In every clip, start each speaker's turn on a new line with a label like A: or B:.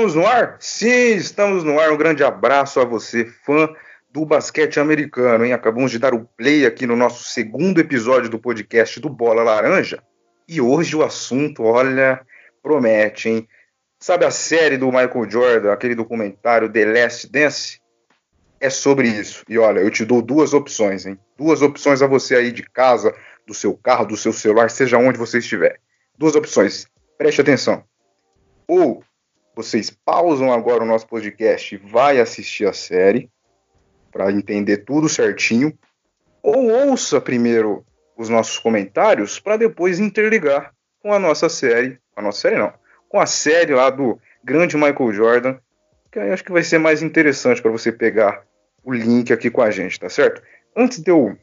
A: Estamos no ar? Sim, estamos no ar. Um grande abraço a você, fã do basquete americano, hein? Acabamos de dar o play aqui no nosso segundo episódio do podcast do Bola Laranja. E hoje o assunto, olha, promete, hein? Sabe a série do Michael Jordan, aquele documentário The Last Dance? É sobre isso. E olha, eu te dou duas opções, hein? Duas opções a você aí de casa, do seu carro, do seu celular, seja onde você estiver. Duas opções. Preste atenção. Ou vocês pausam agora o nosso podcast e vai assistir a série para entender tudo certinho, ou ouça primeiro os nossos comentários para depois interligar com a nossa série, a nossa série não, com a série lá do grande Michael Jordan, que eu acho que vai ser mais interessante para você pegar o link aqui com a gente, tá certo? Antes de eu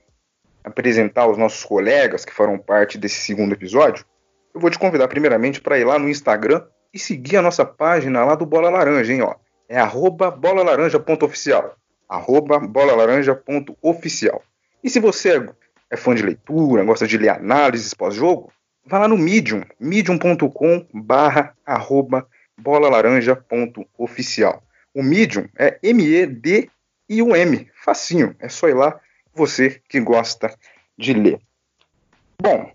A: apresentar os nossos colegas que farão parte desse segundo episódio, eu vou te convidar primeiramente para ir lá no Instagram e seguir a nossa página lá do Bola Laranja, hein, ó. É arroba bolalaranja.oficial. Arroba bolalaranja.oficial. E se você é fã de leitura, gosta de ler análises pós-jogo, vá lá no Medium, medium.com barra arroba bolalaranja.oficial. O Medium é M-E-D-I-U-M. Facinho, é só ir lá, você que gosta de ler. Bom,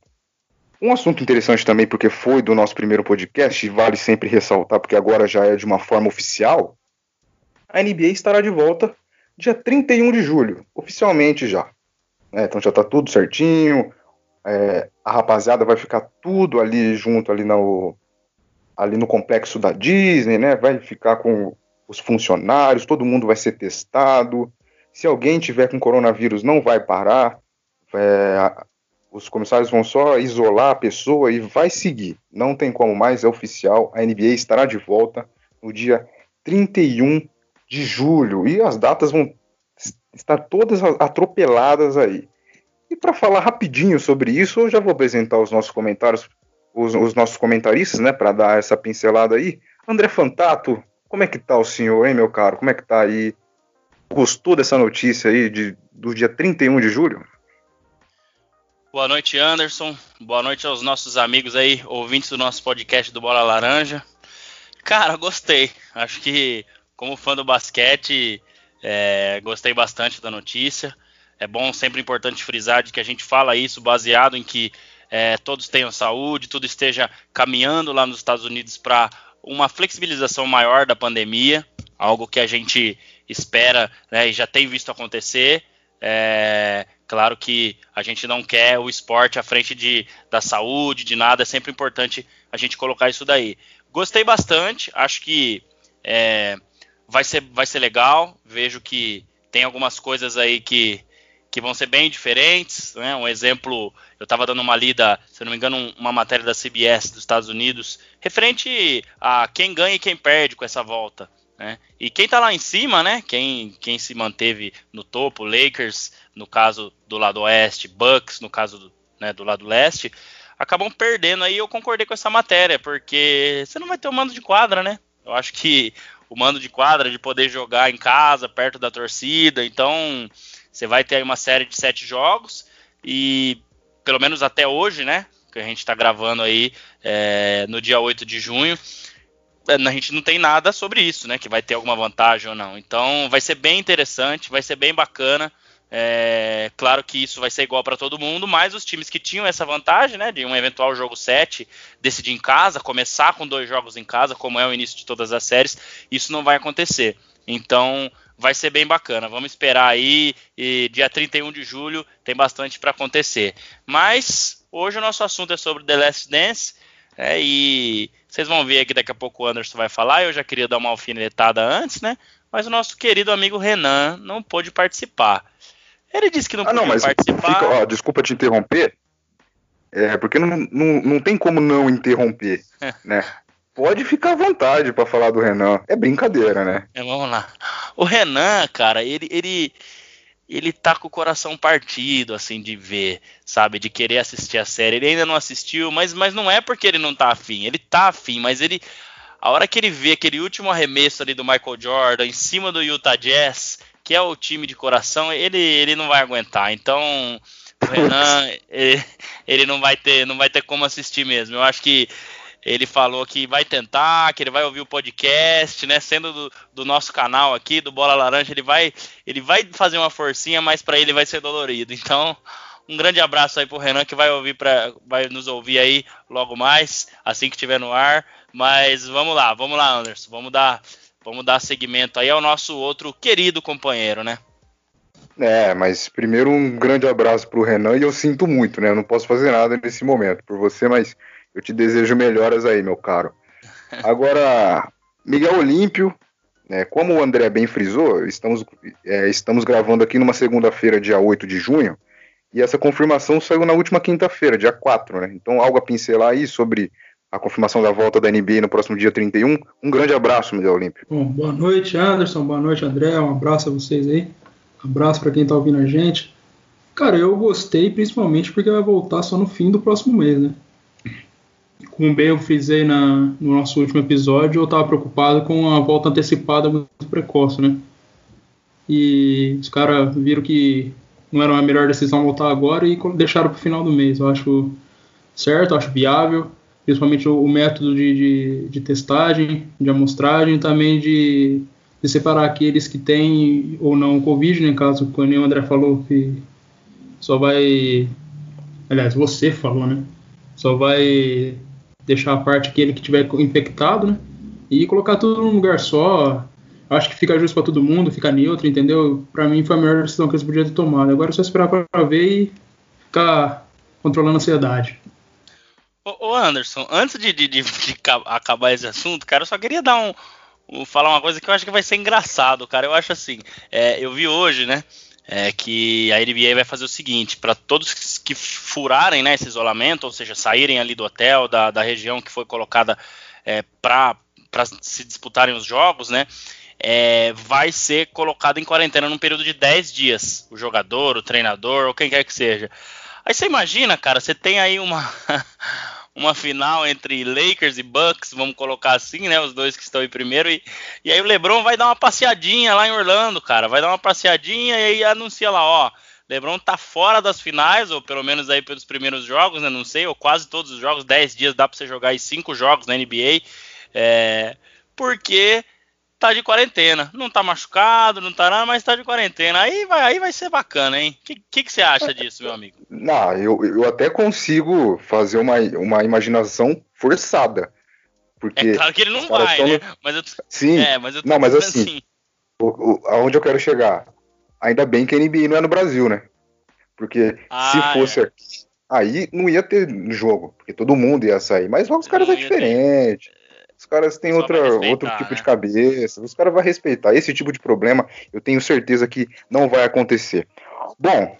A: um assunto interessante também, porque foi do nosso primeiro podcast, e vale sempre ressaltar, porque agora já é de uma forma oficial, a NBA estará de volta dia 31 de julho, oficialmente já. É, então já está tudo certinho, é, a rapaziada vai ficar tudo ali junto, ali no, ali no complexo da Disney, né? Vai ficar com os funcionários, todo mundo vai ser testado. Se alguém tiver com coronavírus, não vai parar. É, os comissários vão só isolar a pessoa e vai seguir. Não tem como mais, é oficial. A NBA estará de volta no dia 31 de julho e as datas vão estar todas atropeladas aí. E para falar rapidinho sobre isso, eu já vou apresentar os nossos comentários, os, os nossos comentaristas, né, para dar essa pincelada aí. André Fantato, como é que tá o senhor, hein, meu caro? Como é que tá aí? Gostou dessa notícia aí de, do dia 31 de julho?
B: Boa noite, Anderson. Boa noite aos nossos amigos aí, ouvintes do nosso podcast do Bola Laranja. Cara, gostei. Acho que, como fã do basquete, é, gostei bastante da notícia. É bom, sempre importante frisar de que a gente fala isso baseado em que é, todos tenham saúde, tudo esteja caminhando lá nos Estados Unidos para uma flexibilização maior da pandemia, algo que a gente espera né, e já tem visto acontecer. É, claro que a gente não quer o esporte à frente de, da saúde, de nada, é sempre importante a gente colocar isso daí. Gostei bastante, acho que é, vai, ser, vai ser legal, vejo que tem algumas coisas aí que, que vão ser bem diferentes. Né? Um exemplo, eu estava dando uma lida, se não me engano, uma matéria da CBS dos Estados Unidos, referente a quem ganha e quem perde com essa volta. Né? E quem está lá em cima, né? Quem, quem se manteve no topo, Lakers, no caso do lado oeste, Bucks, no caso do, né, do lado leste, acabam perdendo. Aí eu concordei com essa matéria, porque você não vai ter o mando de quadra, né? Eu acho que o mando de quadra de poder jogar em casa, perto da torcida, então você vai ter aí uma série de sete jogos e pelo menos até hoje, né? Que a gente está gravando aí é, no dia 8 de junho a gente não tem nada sobre isso, né? Que vai ter alguma vantagem ou não. Então vai ser bem interessante, vai ser bem bacana. É, claro que isso vai ser igual para todo mundo, mas os times que tinham essa vantagem, né, de um eventual jogo 7 decidir em casa, começar com dois jogos em casa, como é o início de todas as séries, isso não vai acontecer. Então vai ser bem bacana. Vamos esperar aí, e dia 31 de julho tem bastante para acontecer. Mas hoje o nosso assunto é sobre The Last Dance. É, e vocês vão ver aqui daqui a pouco o Anderson vai falar. Eu já queria dar uma alfinetada antes, né? Mas o nosso querido amigo Renan não pôde participar. Ele disse que não ah,
A: não, mas participar. Fica, ó, desculpa te interromper. É, porque não, não, não tem como não interromper, né? Pode ficar à vontade para falar do Renan. É brincadeira, né?
B: É, vamos lá. O Renan, cara, ele, ele, ele tá com o coração partido, assim, de ver, sabe? De querer assistir a série. Ele ainda não assistiu, mas, mas não é porque ele não tá afim. Ele tá afim, mas ele. A hora que ele vê aquele último arremesso ali do Michael Jordan em cima do Utah Jazz, que é o time de coração, ele, ele não vai aguentar. Então, o Renan, ele, ele, não vai ter não vai ter como assistir mesmo. Eu acho que ele falou que vai tentar, que ele vai ouvir o podcast, né? Sendo do, do nosso canal aqui, do Bola Laranja, ele vai, ele vai fazer uma forcinha, mas para ele vai ser dolorido. Então, um grande abraço aí pro Renan que vai ouvir para vai nos ouvir aí logo mais, assim que estiver no ar. Mas vamos lá, vamos lá, Anderson. Vamos dar, vamos dar seguimento aí ao nosso outro querido companheiro, né?
A: É, mas primeiro um grande abraço pro Renan e eu sinto muito, né? Eu não posso fazer nada nesse momento por você, mas eu te desejo melhoras aí, meu caro. Agora, Miguel Olímpio, né, como o André bem frisou, estamos, é, estamos gravando aqui numa segunda-feira, dia 8 de junho, e essa confirmação saiu na última quinta-feira, dia 4, né? Então, algo a pincelar aí sobre a confirmação da volta da NBA no próximo dia 31. Um grande abraço, Miguel Olímpio.
C: Bom, boa noite, Anderson. Boa noite, André. Um abraço a vocês aí. Um abraço para quem está ouvindo a gente. Cara, eu gostei principalmente porque vai voltar só no fim do próximo mês, né? Como bem eu frisei na, no nosso último episódio, eu estava preocupado com a volta antecipada muito precoce, né? E os caras viram que não era a melhor decisão voltar agora e deixaram para o final do mês. Eu acho certo, acho viável, principalmente o, o método de, de, de, testagem, de amostragem, também de, de, separar aqueles que têm ou não Covid, né, caso o André falou que só vai. Aliás, você falou, né? Só vai deixar a parte aquele que tiver infectado, né? E colocar tudo num lugar só, acho que fica justo para todo mundo, fica neutro, entendeu? Para mim foi a melhor decisão que eles podiam ter tomado. Agora é só esperar para ver e ficar controlando a ansiedade.
B: Ô Anderson, antes de, de, de, de, acabar esse assunto, cara, eu só queria dar um, um, falar uma coisa que eu acho que vai ser engraçado, cara. Eu acho assim, é, eu vi hoje, né, é, que a NBA vai fazer o seguinte, para todos que furarem né, esse isolamento, ou seja, saírem ali do hotel, da, da região que foi colocada é, para se disputarem os jogos, né? é, vai ser colocado em quarentena num período de 10 dias. O jogador, o treinador, ou quem quer que seja. Aí você imagina, cara, você tem aí uma, uma final entre Lakers e Bucks, vamos colocar assim, né? Os dois que estão em primeiro. E, e aí o LeBron vai dar uma passeadinha lá em Orlando, cara. Vai dar uma passeadinha e aí anuncia lá, ó. LeBron tá fora das finais, ou pelo menos aí pelos primeiros jogos, né? Não sei, ou quase todos os jogos, 10 dias dá pra você jogar aí 5 jogos na NBA. É, porque tá de quarentena. Não tá machucado, não tá nada, mas tá de quarentena. Aí vai, aí vai ser bacana, hein? O que, que, que, você acha disso, meu amigo?
A: Não, eu, eu até consigo fazer uma, uma imaginação forçada. Porque
B: é claro que ele não vai, né? Mas eu,
A: Sim,
B: é, mas eu
A: não, mas assim, assim. O, o, aonde eu quero chegar? Ainda bem que a NBA não é no Brasil, né? Porque ah, se fosse é. aqui, aí não ia ter jogo, porque todo mundo ia sair. Mas lá os caras é diferente. Ter. Os caras têm outra, outro tipo né? de cabeça, os caras vão respeitar. Esse tipo de problema eu tenho certeza que não vai acontecer. Bom,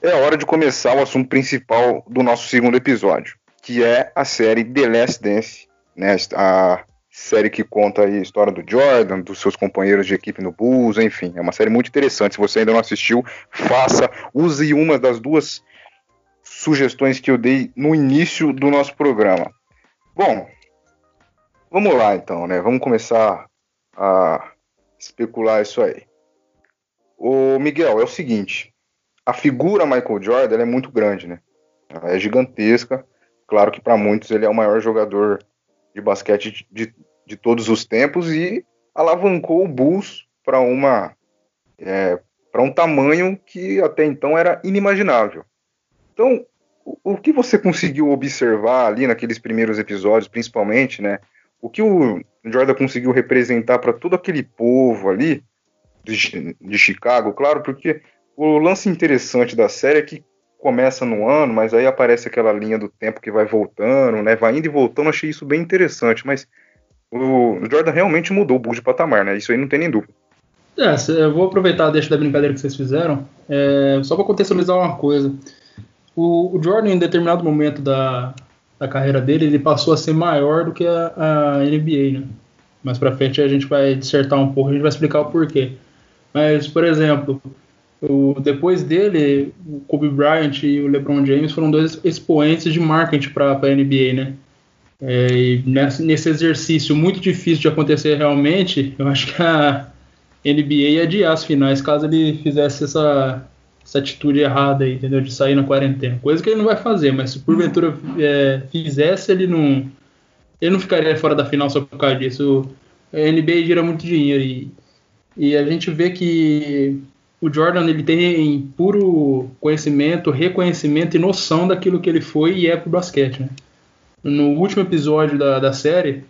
A: é hora de começar o assunto principal do nosso segundo episódio, que é a série The Last Dance, né? A série que conta a história do Jordan, dos seus companheiros de equipe no Bulls, enfim, é uma série muito interessante. Se você ainda não assistiu, faça, use uma das duas sugestões que eu dei no início do nosso programa. Bom, Vamos lá então, né? Vamos começar a especular isso aí. O Miguel, é o seguinte, a figura Michael Jordan é muito grande, né? Ela é gigantesca. Claro que para muitos ele é o maior jogador de basquete de, de, todos os tempos e alavancou o Bulls para uma é, para um tamanho que até então era inimaginável. Então, o, o que você conseguiu observar ali naqueles primeiros episódios, principalmente, né? o que o Jordan conseguiu representar para todo aquele povo ali de, de, Chicago, claro, porque o lance interessante da série é que começa no ano, mas aí aparece aquela linha do tempo que vai voltando, né? Vai indo e voltando, achei isso bem interessante, mas o Jordan realmente mudou o Bulls de patamar, né? Isso aí não tem nem dúvida.
C: É, eu vou aproveitar deixa da brincadeira que vocês fizeram, é, só para contextualizar uma coisa. O, o Jordan, em determinado momento da, da carreira dele, ele passou a ser maior do que a, a NBA, né? Mais para frente a gente vai dissertar um pouco, a gente vai explicar o porquê. Mas, por exemplo, o, depois dele, o Kobe Bryant e o LeBron James foram dois expoentes de marketing para a NBA, né? É, e nesse, exercício muito difícil de acontecer realmente, eu acho que a NBA ia adiar as finais caso ele fizesse essa, essa atitude errada aí, entendeu? De sair na quarentena. Coisa que ele não vai fazer, mas se porventura é, fizesse, ele não, ele não ficaria fora da final só por causa disso. A NBA gira muito dinheiro e, e a gente vê que o Jordan ele tem puro conhecimento, reconhecimento e noção daquilo que ele foi e é pro basquete. Né? No último episódio da, da série,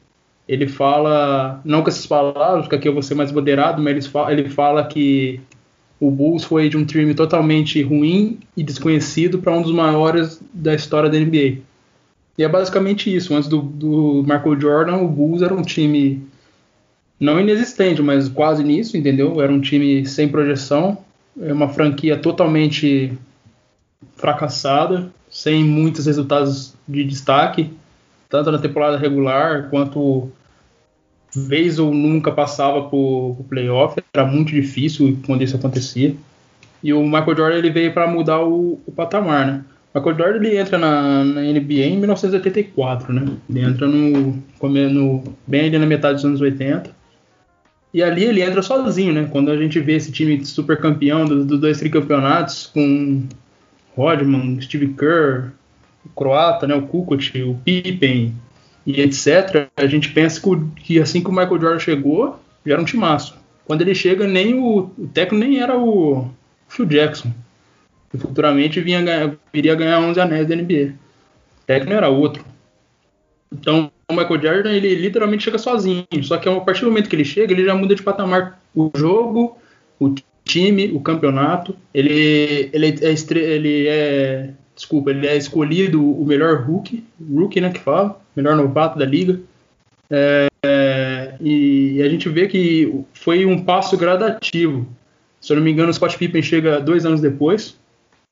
C: ele fala, não com essas palavras, porque aqui eu vou ser mais moderado, mas ele fala, ele fala que o Bulls foi de um time totalmente ruim e desconhecido para um dos maiores da história da NBA. E é basicamente isso. Antes do, do Michael Jordan, o Bulls era um time não inexistente, mas quase nisso, entendeu? Era um time sem projeção, é uma franquia totalmente fracassada, sem muitos resultados de destaque, tanto na temporada regular quanto vez ou nunca passava por, por playoff, era muito difícil quando isso acontecia. E o Michael Jordan ele veio para mudar o, o, patamar, né? O Michael Jordan ele entra na, na, NBA em 1984, né? Ele entra no, no bem ali na metade dos anos 80. E ali ele entra sozinho, né? Quando a gente vê esse time super campeão dos do dois tricampeonatos com Rodman, Steve Kerr, o croata, né? O Kukoc, o Pippen, e etc., a gente pensa que assim que o Michael Jordan chegou, já era um timaço. Quando ele chega, nem o, o técnico nem era o Phil Jackson. E futuramente vinha ganhar, viria ganhar 11 anéis da NBA. O técnico era outro. Então, o Michael Jordan, ele literalmente chega sozinho. Só que a partir do momento que ele chega, ele já muda de patamar o jogo, o time, o campeonato. Ele, ele, é, ele é desculpa, ele é escolhido o melhor rookie, rookie, né, que fala, melhor novato da liga. É, é, e a gente vê que foi um passo gradativo. Se eu não me engano, o Scott Pippen chega dois anos depois,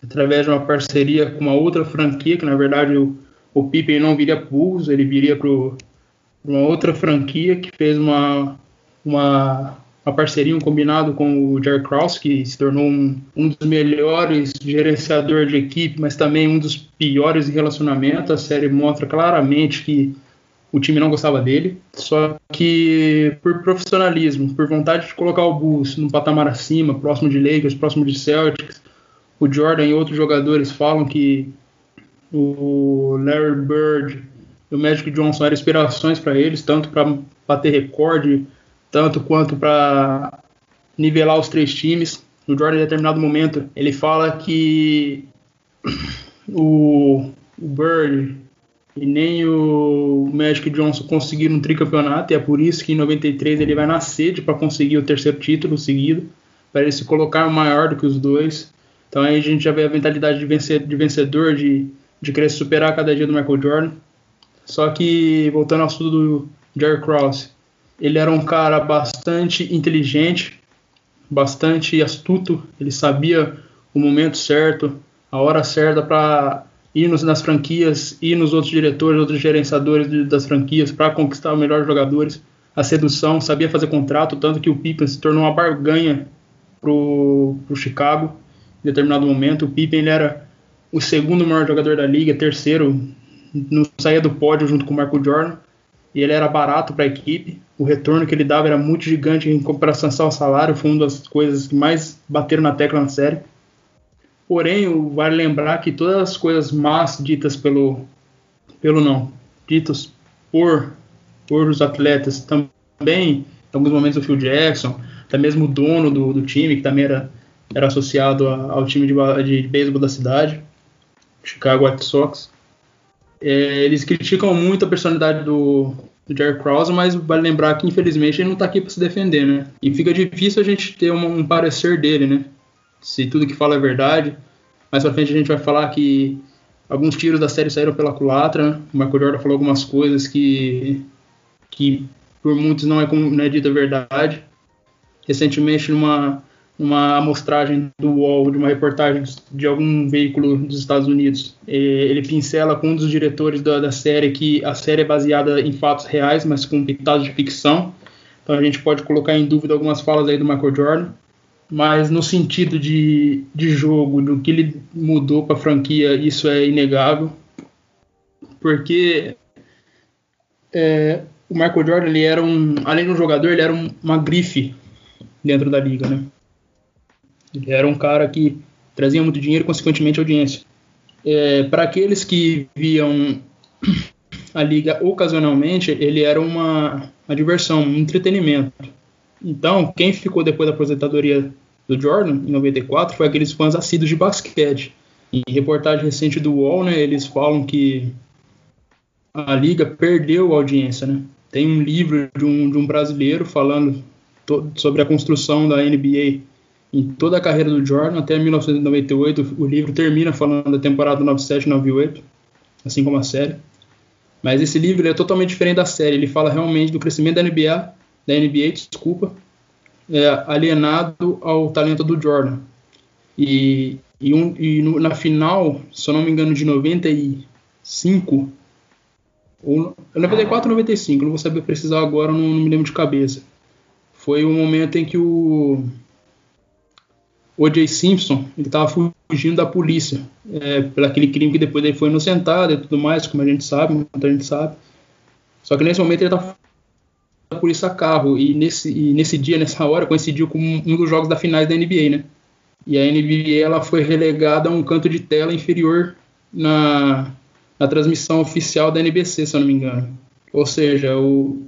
C: através de uma parceria com uma outra franquia, que na verdade o, o Pippen não viria para Bulls, ele viria para uma outra franquia que fez uma, uma uma parceria, um combinado com o Jerry Krause, que se tornou um, um dos melhores gerenciadores de equipe, mas também um dos piores em relacionamento. A série mostra claramente que o time não gostava dele, só que por profissionalismo, por vontade de colocar o Bulls num patamar acima, próximo de Lakers, próximo de Celtics, o Jordan e outros jogadores falam que o Larry Bird e o Magic Johnson eram inspirações para eles, tanto para bater recorde tanto quanto para nivelar os três times. O Jordan, em determinado momento, ele fala que o, Bird e nem o Magic Johnson conseguiram um tricampeonato, e é por isso que em 93 ele vai na sede para conseguir o terceiro título seguido, para ele se colocar maior do que os dois. Então aí a gente já vê a mentalidade de, vencer, de vencedor, de, de querer superar cada dia do Michael Jordan. Só que, voltando ao estudo do Jerry Krause, ele era um cara bastante inteligente, bastante astuto. Ele sabia o momento certo, a hora certa para ir nos, nas franquias, ir nos outros diretores, outros gerenciadores das franquias para conquistar os melhores jogadores. A sedução, sabia fazer contrato, tanto que o Pippen se tornou uma barganha pro, pro Chicago. Em determinado momento, o Pippen ele era o segundo maior jogador da liga, terceiro, não saía do pódio junto com o Marco Jordan e ele era barato para a equipe. O retorno que ele dava era muito gigante em comparação ao salário, foi uma das coisas que mais bateram na tecla na série. Porém, vale lembrar que todas as coisas más ditas pelo pelo não, ditas por por os atletas também, em alguns momentos o Phil Jackson, até mesmo o dono do, do time, que também era, era associado a, ao time de, de, beisebol da cidade, Chicago White Sox, é, eles criticam muito a personalidade do, do Jerry Krause, mas vale lembrar que infelizmente ele não está aqui para se defender, né? E fica difícil a gente ter um, um, parecer dele, né? Se tudo que fala é verdade. Mais pra frente a gente vai falar que alguns tiros da série saíram pela culatra. Né? O Michael Jordan falou algumas coisas que, que por muitos não é, não é dita verdade. Recentemente, numa uma amostragem do UOL, de uma reportagem de algum veículo dos Estados Unidos. Ele pincela com um dos diretores da, da série que a série é baseada em fatos reais, mas com pitados de ficção. Então a gente pode colocar em dúvida algumas falas aí do Michael Jordan. Mas no sentido de, de jogo, do que ele mudou para a franquia, isso é inegável. Porque é, o Michael Jordan, ele era um, além de um jogador, ele era um, uma grife dentro da liga, né? Ele era um cara que trazia muito dinheiro consequentemente, audiência. É, Para aqueles que viam a liga ocasionalmente ele era uma, uma diversão, um entretenimento. Então, quem ficou depois da aposentadoria do Jordan, em 94, foi aqueles fãs assíduos de basquete. Em reportagem recente do UOL, né, eles falam que a liga perdeu a audiência. Né? Tem um livro de um, de um brasileiro falando sobre a construção da NBA em toda a carreira do Jordan até 1998. O livro termina falando da temporada 97-98, assim como a série. Mas esse livro é totalmente diferente da série. Ele fala realmente do crescimento da NBA, da NBA, desculpa, é, alienado ao talento do Jordan. E, e, um, e no, na final, se eu não me engano, de 95, ou 94 ou 95, não vou saber precisar agora, não, não me lembro de cabeça. Foi o momento em que o O.J. Simpson ele estava fugindo da polícia é, aquele crime que depois ele foi inocentado e tudo mais, como a gente sabe, muita gente sabe. Só que nesse momento ele estava da polícia a carro e nesse, e nesse dia, nessa hora, coincidiu com um dos jogos da finais da NBA, né? E a NBA ela foi relegada a um canto de tela inferior na, na transmissão oficial da NBC, se eu não me engano. Ou seja, o,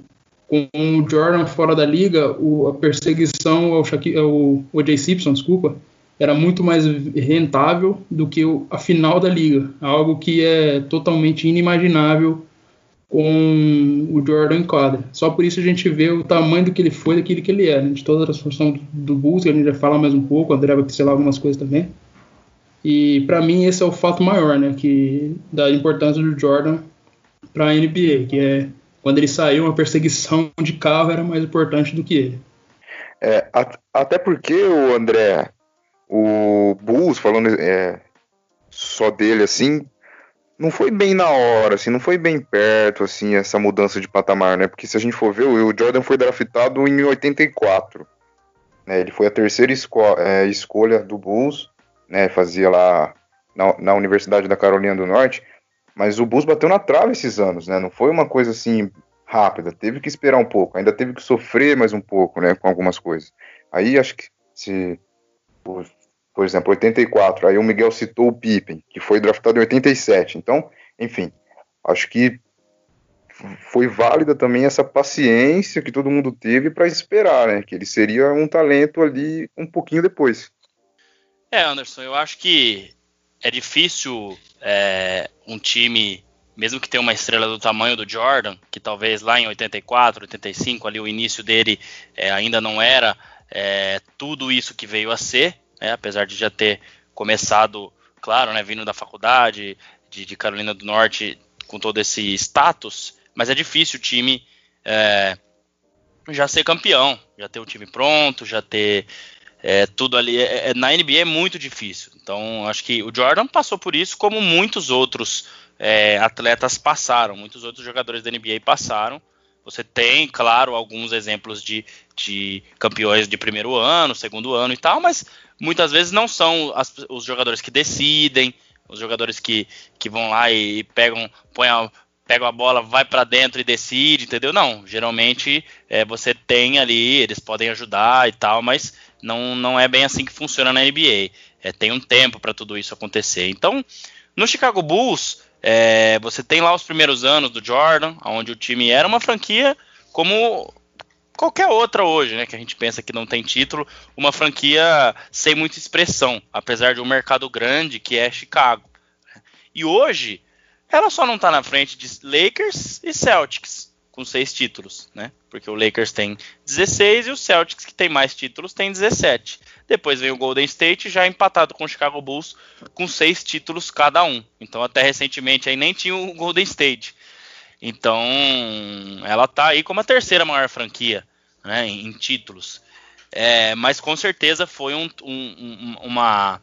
C: com o Jordan fora da liga, o, a perseguição ao, ao O.J. Simpson, desculpa, era muito mais rentável do que o, a final da liga, algo que é totalmente inimaginável com o Jordan em quadra. Só por isso a gente vê o tamanho do que ele foi, daquilo que ele é, né? de toda a transformação do, do Bulls, que a gente vai falar mais um pouco, o André vai pincelar algumas coisas também. E para mim esse é o fato maior, né, que da importância do Jordan para a NBA, que é quando ele saiu, uma perseguição de carro era mais importante do que ele.
A: É, até porque o André, o Bulls, falando é, só dele assim, não foi bem na hora, assim, não foi bem perto, assim, essa mudança de patamar, né? Porque se a gente for ver, o Jordan foi draftado em 84. Né? Ele foi a terceira esco é, escolha do Bulls, né? Fazia lá na, na Universidade da Carolina do Norte. Mas o Bulls bateu na trave esses anos, né? Não foi uma coisa assim rápida. Teve que esperar um pouco. Ainda teve que sofrer mais um pouco, né? Com algumas coisas. Aí acho que se, por, por exemplo, 84, aí o Miguel citou o Pippen, que foi draftado em 87. Então, enfim, acho que foi válida também essa paciência que todo mundo teve para esperar, né? Que ele seria um talento ali um pouquinho depois.
B: É, Anderson, eu acho que é difícil é, um time, mesmo que tenha uma estrela do tamanho do Jordan, que talvez lá em 84, 85, ali o início dele é, ainda não era é, tudo isso que veio a ser, né, apesar de já ter começado, claro, né, vindo da faculdade de, de, Carolina do Norte com todo esse status, mas é difícil o time é, já ser campeão, já ter o time pronto, já ter é, tudo ali. É, é na NBA é muito difícil. Então, acho que o Jordan passou por isso, como muitos outros é, atletas passaram, muitos outros jogadores da NBA passaram. Você tem, claro, alguns exemplos de, de campeões de primeiro ano, segundo ano e tal, mas muitas vezes não são as, os jogadores que decidem, os jogadores que, que vão lá e pegam, põem a, pegam a bola, vai para dentro e decide, entendeu? Não, geralmente é, você tem ali, eles podem ajudar e tal, mas não, não é bem assim que funciona na NBA. É, tem um tempo para tudo isso acontecer. Então, no Chicago Bulls, é, você tem lá os primeiros anos do Jordan, onde o time era uma franquia como qualquer outra hoje, né? Que a gente pensa que não tem título, uma franquia sem muita expressão, apesar de um mercado grande que é Chicago. E hoje, ela só não está na frente de Lakers e Celtics com seis títulos, né? Porque o Lakers tem 16 e o Celtics, que tem mais títulos, tem 17. Depois vem o Golden State, já empatado com o Chicago Bulls, com seis títulos cada um. Então, até recentemente, aí nem tinha o Golden State. Então, ela tá aí como a terceira maior franquia né, em, títulos. É, mas com certeza foi um, um, uma,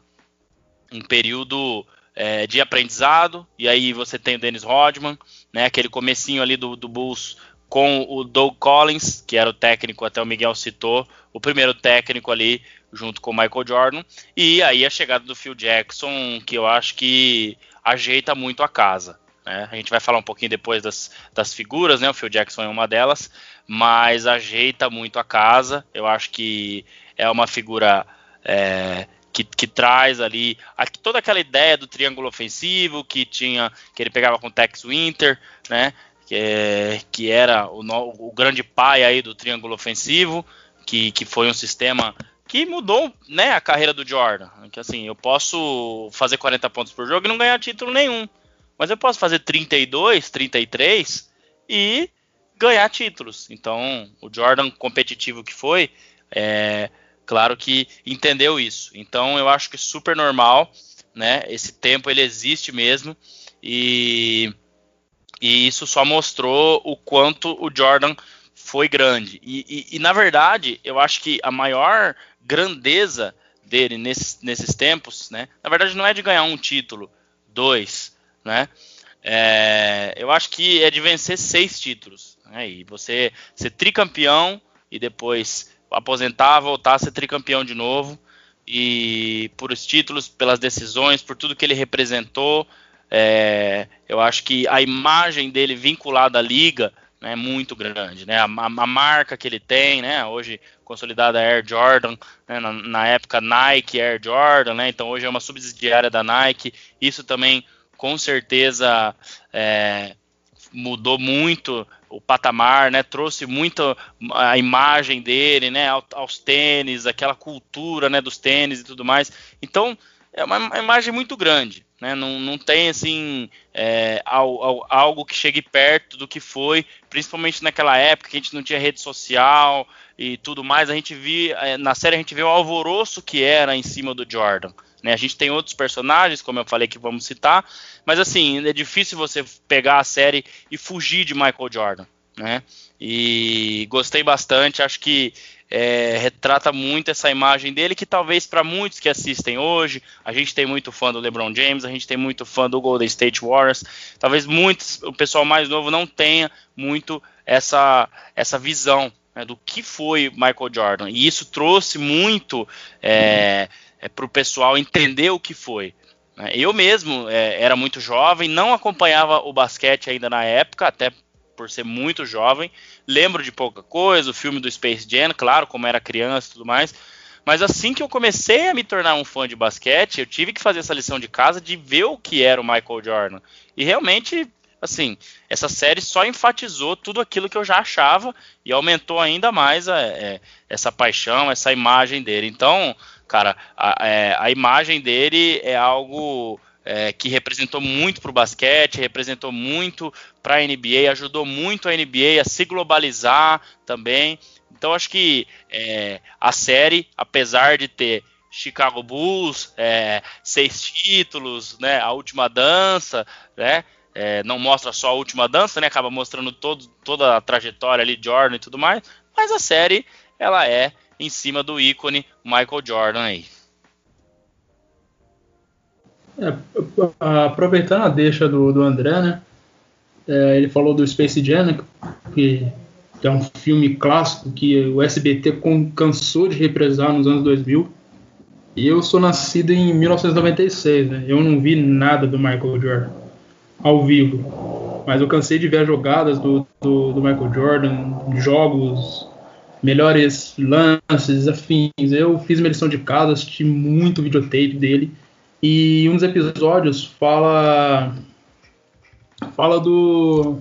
B: um período é, de aprendizado, e aí você tem o Dennis Rodman, né, aquele comecinho ali do, do Bulls com o Doug Collins, que era o técnico, até o Miguel citou, o primeiro técnico ali, junto com o Michael Jordan, e aí a chegada do Phil Jackson, que eu acho que ajeita muito a casa. Né? A gente vai falar um pouquinho depois das, das figuras, né? O Phil Jackson é uma delas, mas ajeita muito a casa. Eu acho que é uma figura é, que, que traz ali toda aquela ideia do triângulo ofensivo que tinha que ele pegava com o Tex Winter, né? que, é, que era o, o, grande pai aí do triângulo ofensivo, que, que foi um sistema que mudou né, a carreira do Jordan. Que assim, eu posso fazer 40 pontos por jogo e não ganhar título nenhum. Mas eu posso fazer 32, 33 e ganhar títulos. Então, o Jordan competitivo que foi, é, claro que entendeu isso. Então, eu acho que é super normal, né? Esse tempo ele existe mesmo e, e isso só mostrou o quanto o Jordan foi grande. E, e, e, na verdade, eu acho que a maior grandeza dele nesses, nesses tempos, né? Na verdade, não é de ganhar um título, dois, né? É, eu acho que é de vencer seis títulos. Né? E você ser tricampeão e depois aposentar, voltar a ser tricampeão de novo. E por os títulos, pelas decisões, por tudo que ele representou, é, eu acho que a imagem dele vinculada à liga é muito grande, né? A, a, marca que ele tem, né? Hoje consolidada Air Jordan, né? na, na, época Nike Air Jordan, né? Então hoje é uma subsidiária da Nike. Isso também, com certeza, é, mudou muito o patamar, né? Trouxe muito a imagem dele, né? Aos tênis, aquela cultura, né? Dos tênis e tudo mais. Então é uma imagem muito grande. Né? Não, não tem assim é, algo que chegue perto do que foi, principalmente naquela época que a gente não tinha rede social e tudo mais. A gente via é, na série a gente vê o alvoroço que era em cima do Jordan. Né? A gente tem outros personagens, como eu falei que vamos citar, mas assim é difícil você pegar a série e fugir de Michael Jordan. Né? E gostei bastante, acho que é, retrata muito essa imagem dele, que talvez para muitos que assistem hoje, a gente tem muito fã do LeBron James, a gente tem muito fã do Golden State Warriors, talvez muitos, o pessoal mais novo não tenha muito essa, essa visão né, do que foi Michael Jordan. E isso trouxe muito é, é, para o pessoal entender o que foi. Né. Eu mesmo é, era muito jovem, não acompanhava o basquete ainda na época, até por ser muito jovem. Lembro de pouca coisa, o filme do Space Jam, claro, como era criança e tudo mais. Mas assim que eu comecei a me tornar um fã de basquete, eu tive que fazer essa lição de casa de ver o que era o Michael Jordan. E realmente, assim, essa série só enfatizou tudo aquilo que eu já achava e aumentou ainda mais a, é, essa paixão, essa imagem dele. Então, cara, a, é, a imagem dele é algo é, que representou muito para o basquete, representou muito para a NBA, ajudou muito a NBA a se globalizar também. Então acho que é, a série, apesar de ter Chicago Bulls, é, seis títulos, né, a última dança, né, é, não mostra só a última dança, né, acaba mostrando todo, toda a trajetória ali, Jordan e tudo mais, mas a série ela é em cima do ícone Michael Jordan aí.
C: É, aproveitando a deixa do, do André, né? É, ele falou do Space Jam, né, que, que, é um filme clássico que o SBT cansou de represar nos anos 2000. E eu sou nascido em 1996, né? Eu não vi nada do Michael Jordan ao vivo. Mas eu cansei de ver as jogadas do, do, do Michael Jordan, jogos, melhores lances, afins. Eu fiz minha lição de casa, assisti muito videotape dele e um dos episódios fala fala do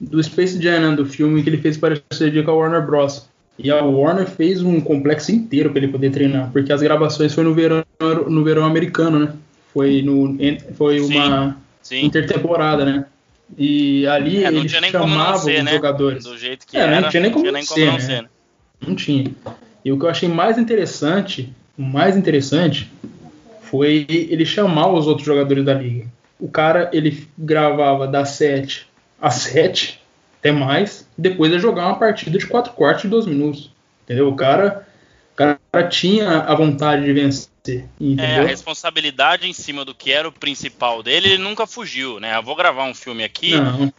C: do Space Jam, né, do filme que ele fez parceria com a Warner Bros. E a Warner fez um complexo inteiro para ele poder treinar, porque as gravações foi no verão no verão americano, né? Foi no foi uma sim. Intertemporada, né? E ali é, ele chamava ser, os né? jogadores.
B: Do jeito que é, era,
C: não tinha nem como, não, tinha nem como ser, não né? ser. Né? Não tinha. E o que eu achei mais interessante, o mais interessante foi ele chamar os outros jogadores da liga. O cara ele gravava das 7 às 7, até mais, depois ia jogar uma partida de 4 quartos de 2 minutos. Entendeu? O cara, o cara tinha a vontade de vencer. Entendeu? É,
B: a responsabilidade em cima do que era o principal dele, ele nunca fugiu, né? Eu vou gravar um filme aqui.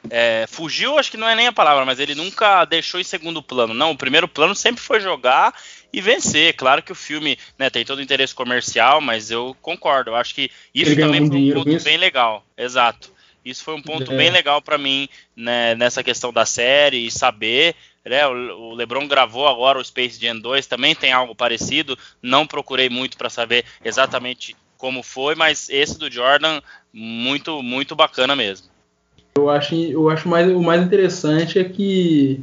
B: É, fugiu, acho que não é nem a palavra, mas ele nunca deixou em segundo plano. Não, o primeiro plano sempre foi jogar e vencer. Claro que o filme né, tem todo o interesse comercial, mas eu concordo. Eu acho que isso Ele também foi um ponto bem legal. Exato. Isso foi um ponto é. bem legal para mim né, nessa questão da série e saber. Né, o, LeBron gravou agora o Space Jam 2, também tem algo parecido. Não procurei muito para saber exatamente como foi, mas esse do Jordan, muito, muito bacana mesmo.
C: eu acho, eu acho mais, o mais interessante é que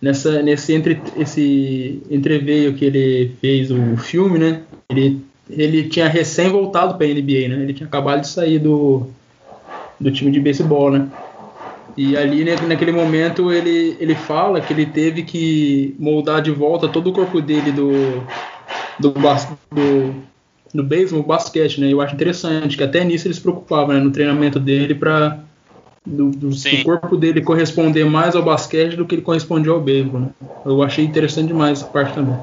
C: nessa, nesse entre, esse entreveio que ele fez o filme, né? Ele, ele tinha recém voltado para a NBA, né? Ele tinha acabado de sair do, do time de beisebol, né? E ali né, naquele momento ele, ele fala que ele teve que moldar de volta todo o corpo dele do do, do, do beisebol, basquete, né? Eu acho interessante que até nisso ele se preocupava, né? No treinamento dele para do, do, do, corpo dele corresponder mais ao basquete do que ele correspondia ao beisebol. Né? Eu achei interessante demais essa parte também.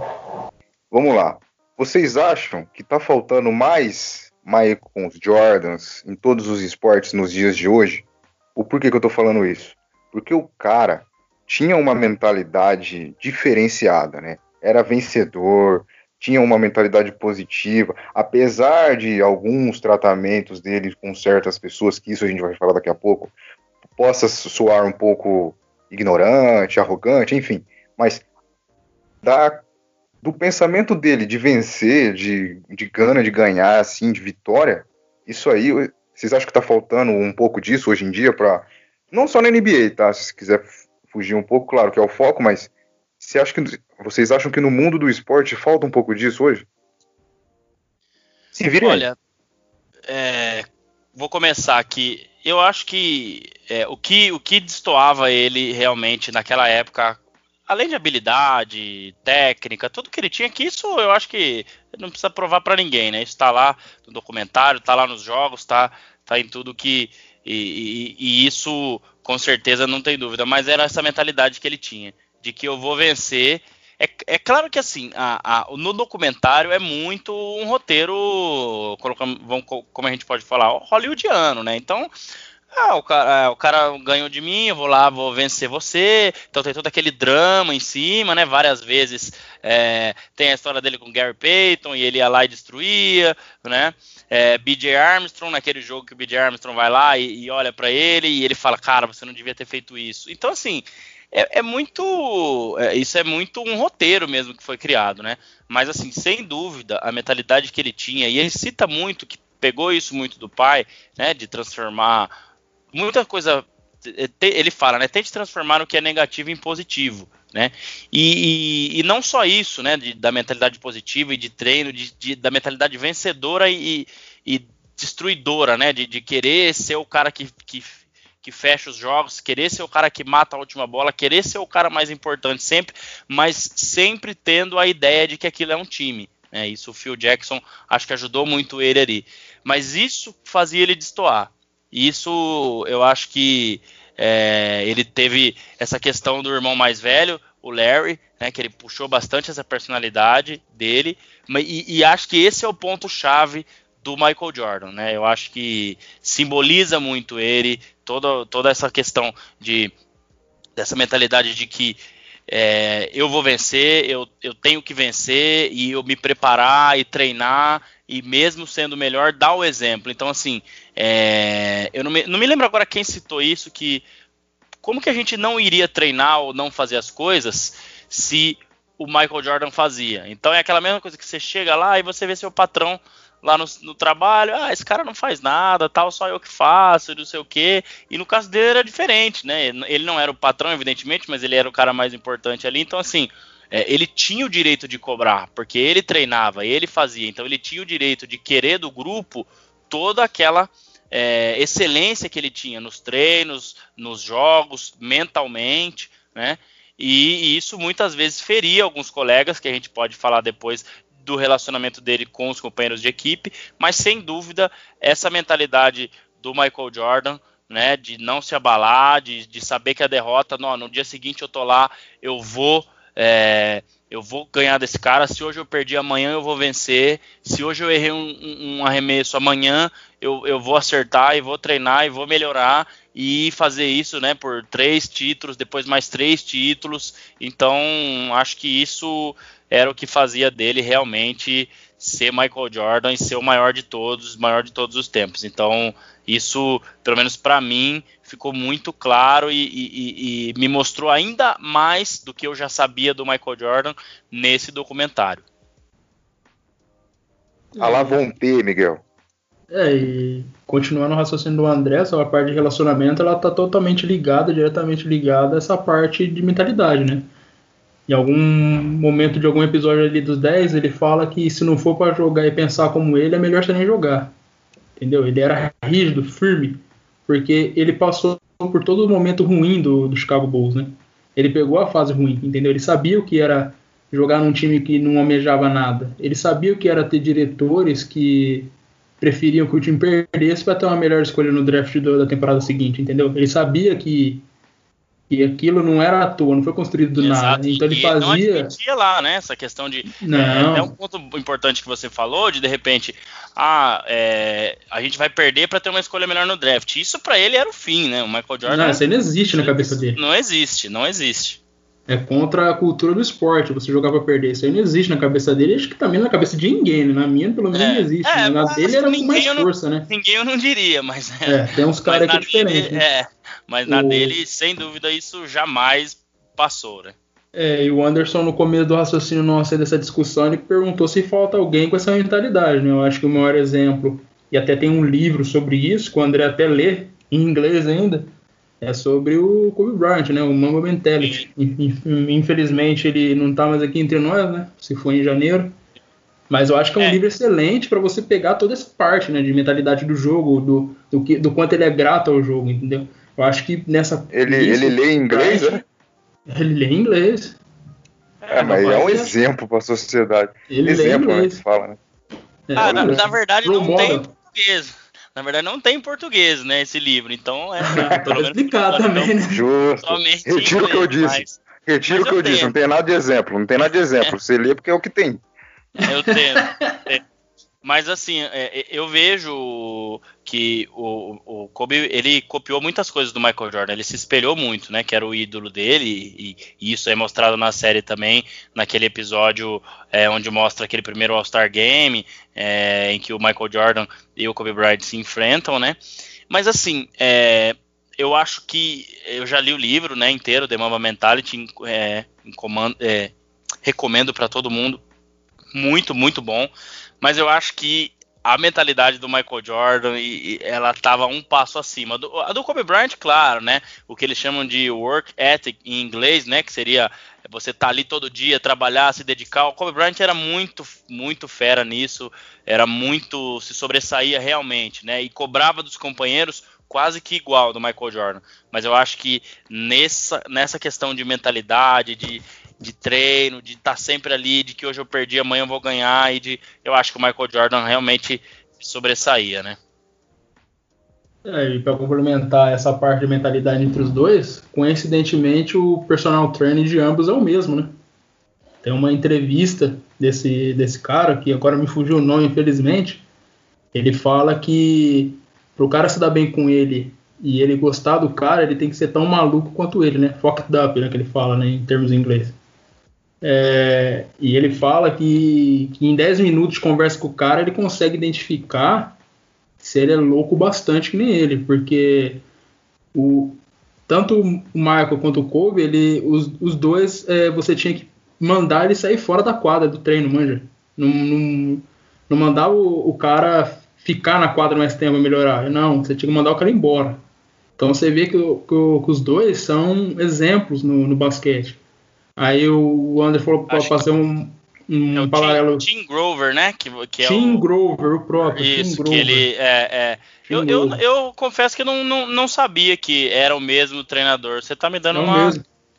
A: Vamos lá. Vocês acham que está faltando mais Michaels Jordans em todos os esportes nos dias de hoje? O porquê que eu estou falando isso? Porque o cara tinha uma mentalidade diferenciada, né? Era vencedor, tinha uma mentalidade positiva, apesar de alguns tratamentos dele com certas pessoas, que isso a gente vai falar daqui a pouco, possa soar um pouco ignorante, arrogante, enfim, mas da, do pensamento dele de vencer, de, de gana de ganhar, assim, de vitória, isso aí, vocês acham que está faltando um pouco disso hoje em dia para não só na NBA, tá? Se quiser fugir um pouco, claro que é o foco, mas você acha que vocês acham que no mundo do esporte falta um pouco disso hoje?
B: Se virem. Olha, é, vou começar aqui. Eu acho que, é, o que o que destoava ele realmente naquela época, além de habilidade, técnica, tudo que ele tinha, que isso eu acho que não precisa provar para ninguém, né? Isso tá lá no documentário, tá lá nos jogos, tá, tá em tudo que. E, e, e isso com certeza não tem dúvida, mas era essa mentalidade que ele tinha de que eu vou vencer. É, é claro que assim, a, a, no documentário é muito um roteiro, como a gente pode falar, hollywoodiano, né? Então, ah, o cara, o cara ganhou de mim, eu vou lá, vou vencer você. Então tem todo aquele drama em cima, né? Várias vezes é, tem a história dele com Gary Payton e ele ia lá e destruía, né? É, BJ Armstrong, naquele jogo que o BJ Armstrong vai lá e, e olha para ele e ele fala, cara, você não devia ter feito isso. Então assim, é, é muito. É, isso é muito um roteiro mesmo que foi criado, né? Mas, assim, sem dúvida, a mentalidade que ele tinha, e ele cita muito que pegou isso muito do pai, né? De transformar muita coisa. Ele fala, né? Tente transformar o que é negativo em positivo. Né? E, e, e não só isso, né? De, da mentalidade positiva e de treino, de, de da mentalidade vencedora e, e destruidora, né? De, de, querer ser o cara que, que que fecha os jogos, querer ser o cara que mata a última bola, querer ser o cara mais importante sempre, mas sempre tendo a ideia de que aquilo é um time. Né? Isso o Phil Jackson acho que ajudou muito ele ali. Mas isso fazia ele destoar. Isso eu acho que é, ele teve essa questão do irmão mais velho, o Larry, né, que ele puxou bastante essa personalidade dele, e, e acho que esse é o ponto chave do Michael Jordan, né? Eu acho que simboliza muito ele, toda, toda essa questão de dessa mentalidade de que é, eu vou vencer, eu, eu tenho que vencer e eu me preparar e treinar e mesmo sendo melhor, dar o exemplo. Então, assim, é, eu não me, não me lembro agora quem citou isso, que como que a gente não iria treinar ou não fazer as coisas se o Michael Jordan fazia? Então é aquela mesma coisa que você chega lá e você vê seu patrão lá no, no, trabalho, ah, esse cara não faz nada, tal, só eu que faço, não sei o quê. E no caso dele era diferente, né? Ele não era o patrão, evidentemente, mas ele era o cara mais importante ali. Então, assim, é, ele tinha o direito de cobrar, porque ele treinava, ele fazia. Então, ele tinha o direito de querer do grupo toda aquela é, excelência que ele tinha nos treinos, nos jogos, mentalmente, né? E, e, isso muitas vezes feria alguns colegas, que a gente pode falar depois do relacionamento dele com os companheiros de equipe, mas sem dúvida essa mentalidade do Michael Jordan, né, de não se abalar, de, de saber que a derrota, no, no dia seguinte eu tô lá, eu vou é, eu vou ganhar desse cara. Se hoje eu perdi, amanhã eu vou vencer. Se hoje eu errei um, um, arremesso, amanhã eu, eu vou acertar e vou treinar e vou melhorar e fazer isso, né, por três títulos, depois mais três títulos. Então, acho que isso era o que fazia dele realmente ser Michael Jordan e ser o maior de todos, maior de todos os tempos. Então, isso, pelo menos para mim, ficou muito claro e, e, e, me mostrou ainda mais do que eu já sabia do Michael Jordan nesse documentário.
A: A lá vão ter, Miguel.
C: É, e continuando o raciocínio do André, só a parte de relacionamento, ela tá totalmente ligada, diretamente ligada a essa parte de mentalidade, né? Em algum momento de algum episódio ali dos 10, ele fala que se não for para jogar e pensar como ele, é melhor você nem jogar. Entendeu? Ele era rígido, firme, porque ele passou por todo o momento ruim do, do Chicago Bulls, né? Ele pegou a fase ruim, entendeu? Ele sabia o que era jogar num time que não almejava nada. Ele sabia o que era ter diretores que preferiam que o time perdesse para ter uma melhor escolha no draft da temporada seguinte, entendeu? Ele sabia que que aquilo não era à toa, não foi construído do Exato. nada. Então ele fazia.
B: Não lá, né? Essa questão de. Não. É, é, um ponto importante que você falou, de de repente, ah, é, a gente vai perder para ter uma escolha melhor no draft. Isso para ele era o fim, né? O Michael Jordan.
C: Não, isso aí não existe na cabeça dele.
B: Não existe, não existe.
C: É contra a cultura do esporte, você jogar pra perder. Isso aí não existe na cabeça dele, acho que também na cabeça de ninguém, né? Na minha, pelo menos, é, não existe. É, na dele era com mais força,
B: não,
C: né?
B: Ninguém eu não diria, mas.
C: É, tem uns caras que é diferente.
B: Né? É, mas na o... dele, sem dúvida, isso jamais passou, né?
C: É, e o Anderson, no começo do raciocínio nosso dessa discussão, ele perguntou se falta alguém com essa mentalidade, né? Eu acho que o maior exemplo, e até tem um livro sobre isso, que o André até lê, em inglês ainda, é sobre o Kobe Bryant, né? O Mamba Mentality. Infelizmente ele não está mais aqui entre nós, né? Se foi em janeiro. Mas eu acho que é um é. livro excelente para você pegar toda essa parte, né? De mentalidade do jogo, do, do, que, do quanto ele é grato ao jogo, entendeu? Eu acho que nessa.
A: Ele, ele lê em inglês, né?
C: Ele lê em inglês.
A: É, mas é um exemplo para a sociedade.
C: Ele exemplo, lê em inglês. Né, fala, né?
B: É, ah, na, na, verdade não moda. tem português. Na verdade não tem português, né, esse livro. Então é.
C: Pelo menos explicar também, né?
A: Justo. Retiro o que eu disse. Mas, Retiro o que eu, eu disse. Não tem nada de exemplo. Não tem nada de exemplo. Você lê porque é o que tem.
B: Eu tenho. Mas assim, é, é, eu vejo que o, o Kobe ele copiou muitas coisas do Michael Jordan. Ele se espelhou muito, né? Que era o ídolo dele e, e isso é mostrado na série também, naquele episódio é, onde mostra aquele primeiro All-Star Game é, em que o Michael Jordan e o Kobe Bryant se enfrentam, né? Mas assim, é, eu acho que eu já li o livro, né? Inteiro, The Mamba Mentality, é, comando, recomendo para todo mundo. Muito, muito bom mas eu acho que a mentalidade do Michael Jordan e, e ela estava um passo acima. Do, a do Kobe Bryant, claro, né? O que eles chamam de work ethic em inglês, né? Que seria você estar tá ali todo dia, trabalhar, se dedicar. O Kobe Bryant era muito, muito fera nisso, era muito, se sobressaía realmente, né? E cobrava dos companheiros quase que igual do Michael Jordan. Mas eu acho que nessa, nessa questão de mentalidade, de, de treino, de estar tá sempre ali, de que hoje eu perdi, amanhã eu vou ganhar, e de eu acho que o Michael Jordan realmente sobressaía, né?
C: É, e para complementar essa parte de mentalidade entre os dois, coincidentemente o personal training de ambos é o mesmo, né? Tem uma entrevista desse, desse cara, que agora me fugiu o nome, infelizmente. Ele fala que pro cara se dar bem com ele e ele gostar do cara, ele tem que ser tão maluco quanto ele, né? Fucked up, né? Que ele fala, né? Em termos em inglês. É, e ele fala que, que, em 10 minutos de conversa com o cara ele consegue identificar se ele é louco bastante que nem ele, porque o, tanto o Michael quanto o Kobe, ele, os, os dois é, você tinha que mandar ele sair fora da quadra do treino, manja. Não, não, não mandar o, o cara ficar na quadra mais tempo a melhorar. Não, você tinha que mandar o cara embora. Então você vê que, que, que os dois são exemplos no, no basquete. Aí o André falou para fazer um, um é o paralelo.
B: Tim, Tim, Grover, né? Que, que
C: é Tim o... Grover, o próprio.
B: Isso,
C: Tim
B: que ele é. é... Eu, eu, eu, confesso que não, não, não, sabia que era o mesmo treinador. Você tá me dando é uma,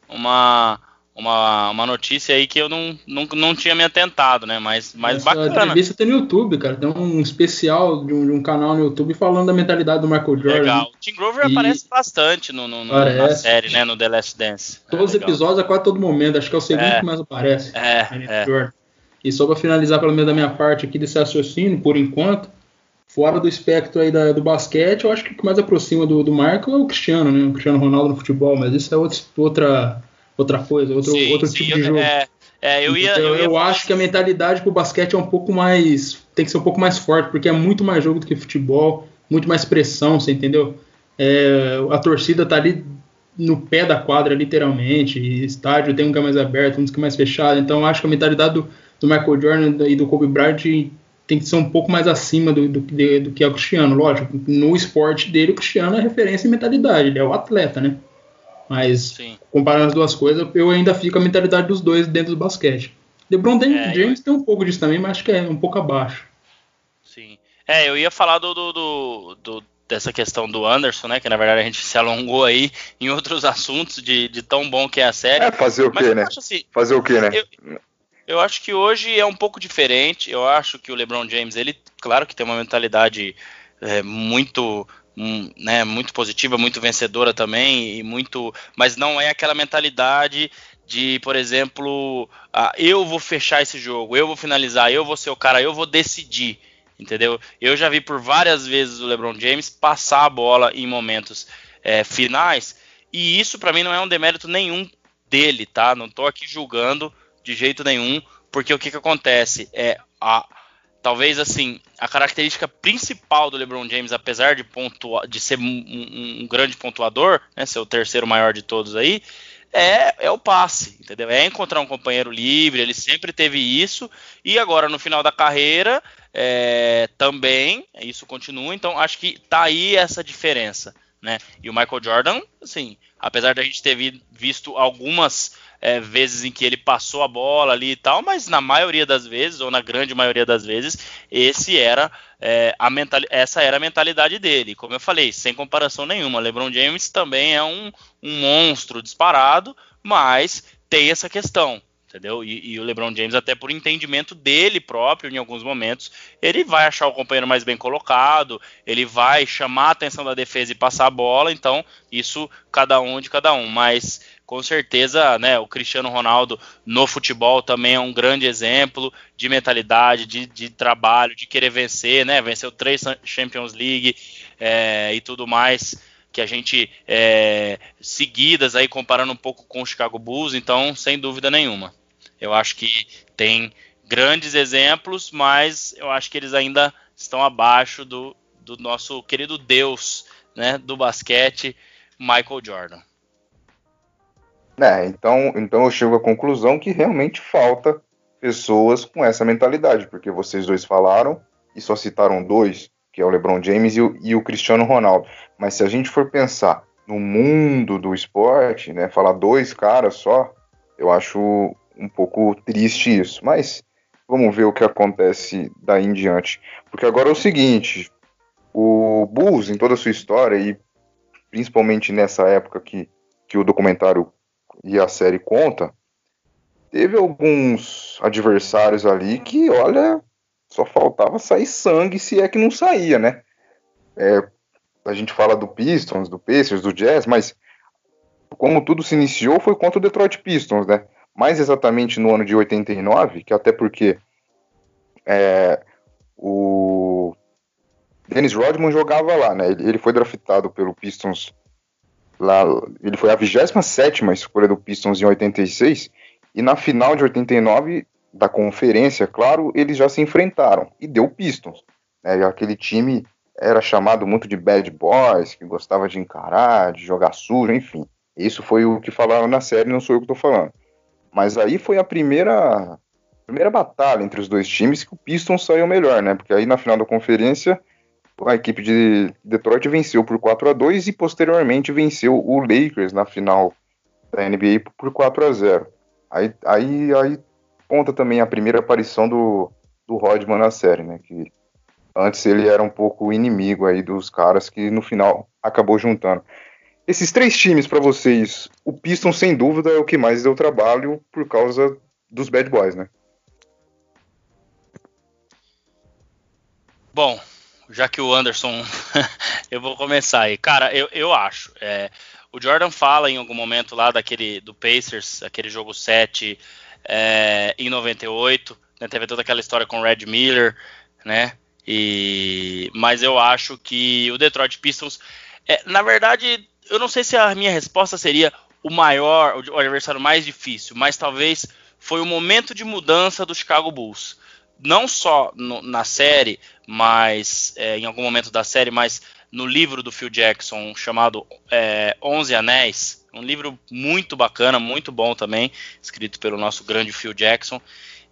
B: uma, uma, uma notícia aí que eu não, não, não tinha me atentado, né? Mas, mas Essa bacana.
C: entrevista tem no YouTube, cara. Tem um especial de um, de um, canal no YouTube falando da mentalidade do Michael Jordan. Legal.
B: O Tim Grover e... aparece bastante no, no, no na série, né? No The Last Dance.
C: Todos é, os episódios, a quase todo momento. Acho que é o segundo é. que mais aparece.
B: É, é.
C: E só para finalizar, pelo menos da minha parte aqui desse raciocínio, por enquanto, fora do espectro aí da, do basquete, eu acho que o que mais aproxima do, do Marco é o Cristiano, né? O Cristiano Ronaldo no futebol, mas isso é outro, outra outra coisa, outro, sim, outro sim, tipo de jogo. É,
B: é, eu, ia,
C: então,
B: eu,
C: ia eu acho que a mentalidade pro basquete é um pouco mais. tem que ser um pouco mais forte, porque é muito mais jogo do que futebol, muito mais pressão, você entendeu? É, a torcida tá ali no pé da quadra, literalmente, estádio tem um que é mais aberto, um que é mais fechado, então eu acho que a mentalidade do, do Michael Jordan e do Kobe Bryant tem que ser um pouco mais acima do, do, do, do que é o Cristiano. Lógico, no esporte dele, o Cristiano é referência em mentalidade, ele é o atleta, né? Mas, Sim. comparando as duas coisas, eu ainda fico a mentalidade dos dois dentro do basquete. LeBron é, James eu... tem um pouco disso também, mas acho que é um pouco abaixo.
B: Sim. É, eu ia falar do, do, do, do dessa questão do Anderson, né? Que na verdade a gente se alongou aí em outros assuntos de, de tão bom que é a série. É,
A: fazer o quê, né? Assim, fazer o quê, né?
B: Eu, eu, acho que hoje é um pouco diferente. Eu acho que o LeBron James, ele, claro que tem uma mentalidade é, muito. Né, muito positiva, muito vencedora também, e muito, mas não é aquela mentalidade de, por exemplo, ah, eu vou fechar esse jogo, eu vou finalizar, eu vou ser o cara, eu vou decidir entendeu? Eu já vi por várias vezes o LeBron James passar a bola em momentos é, finais, e isso para mim não é um demérito nenhum dele, tá? Não tô aqui julgando de jeito nenhum, porque o que, que acontece é a talvez assim a característica principal do LeBron James, apesar de pontua, de ser um, um, grande pontuador, né, ser o terceiro maior de todos aí, é, é o passe, entendeu? É encontrar um companheiro livre, ele sempre teve isso, e agora no final da carreira é, também isso continua, então acho que tá aí essa diferença, né? E o Michael Jordan, assim, apesar da gente ter visto algumas é, vezes em que ele passou a bola ali e tal, mas na maioria das vezes, ou na grande maioria das vezes, esse era é, a mental, essa era a mentalidade dele. Como eu falei, sem comparação nenhuma. LeBron James também é um, um monstro disparado, mas tem essa questão entendeu? E, e, o LeBron James, até por entendimento dele próprio, em alguns momentos, ele vai achar o companheiro mais bem colocado, ele vai chamar a atenção da defesa e passar a bola, então isso cada um de cada um. Mas com certeza, né, o Cristiano Ronaldo no futebol também é um grande exemplo de mentalidade, de, de trabalho, de querer vencer, né? Venceu três Champions League é, e tudo mais que a gente é, seguidas aí comparando um pouco com o Chicago Bulls, então sem dúvida nenhuma. Eu acho que tem grandes exemplos, mas eu acho que eles ainda estão abaixo do, do nosso querido Deus né, do basquete, Michael Jordan.
A: É, então, então eu chego à conclusão que realmente falta pessoas com essa mentalidade, porque vocês dois falaram e só citaram dois, que é o LeBron James e o, e o Cristiano Ronaldo. Mas se a gente for pensar no mundo do esporte, né, falar dois caras só, eu acho um pouco triste isso. Mas vamos ver o que acontece daí em diante. Porque agora é o seguinte: o Bulls, em toda a sua história, e principalmente nessa época que, que o documentário e a série conta, teve alguns adversários ali que, olha, só faltava sair sangue se é que não saía, né? É, a gente fala do Pistons, do Pacers, do Jazz, mas como tudo se iniciou foi contra o Detroit Pistons, né? Mais exatamente no ano de 89, que até porque é, o Dennis Rodman jogava lá, né? Ele, ele, foi draftado pelo Pistons lá, ele foi a 27 escolha do Pistons em 86 e na final de 89 da conferência, claro, eles já se enfrentaram e deu Pistons. Né? Aquele time era chamado muito de bad boys, que gostava de encarar, de jogar sujo, enfim. Isso foi o que falaram na série, não sou eu que estou falando. Mas aí foi a primeira, primeira batalha entre os dois times que o Pistons saiu melhor, né? Porque aí na final da conferência a equipe de Detroit venceu por 4 a 2 e posteriormente venceu o Lakers na final da NBA por 4 a 0. Aí, aí, aí conta também a primeira aparição do, do Rodman na série, né? Que antes ele era um pouco inimigo aí dos caras que no final acabou juntando. Esses três times para vocês, o Piston sem dúvida é o que mais deu trabalho por causa dos bad boys, né?
B: Bom, já que o Anderson, eu vou começar aí. Cara, eu, eu acho. É, o Jordan fala em algum momento lá daquele do Pacers, aquele jogo 7 é, em 98, né, teve toda aquela história com o Red Miller, né? E, mas eu acho que o Detroit Pistons, é, na verdade, eu não sei se a minha resposta seria o maior, o adversário mais difícil, mas talvez foi o momento de mudança do Chicago Bulls. Não só no, na série, mas é, em algum momento da série, mas no livro do Phil Jackson chamado é, Onze Anéis, um livro muito bacana, muito bom também, escrito pelo nosso grande Phil Jackson.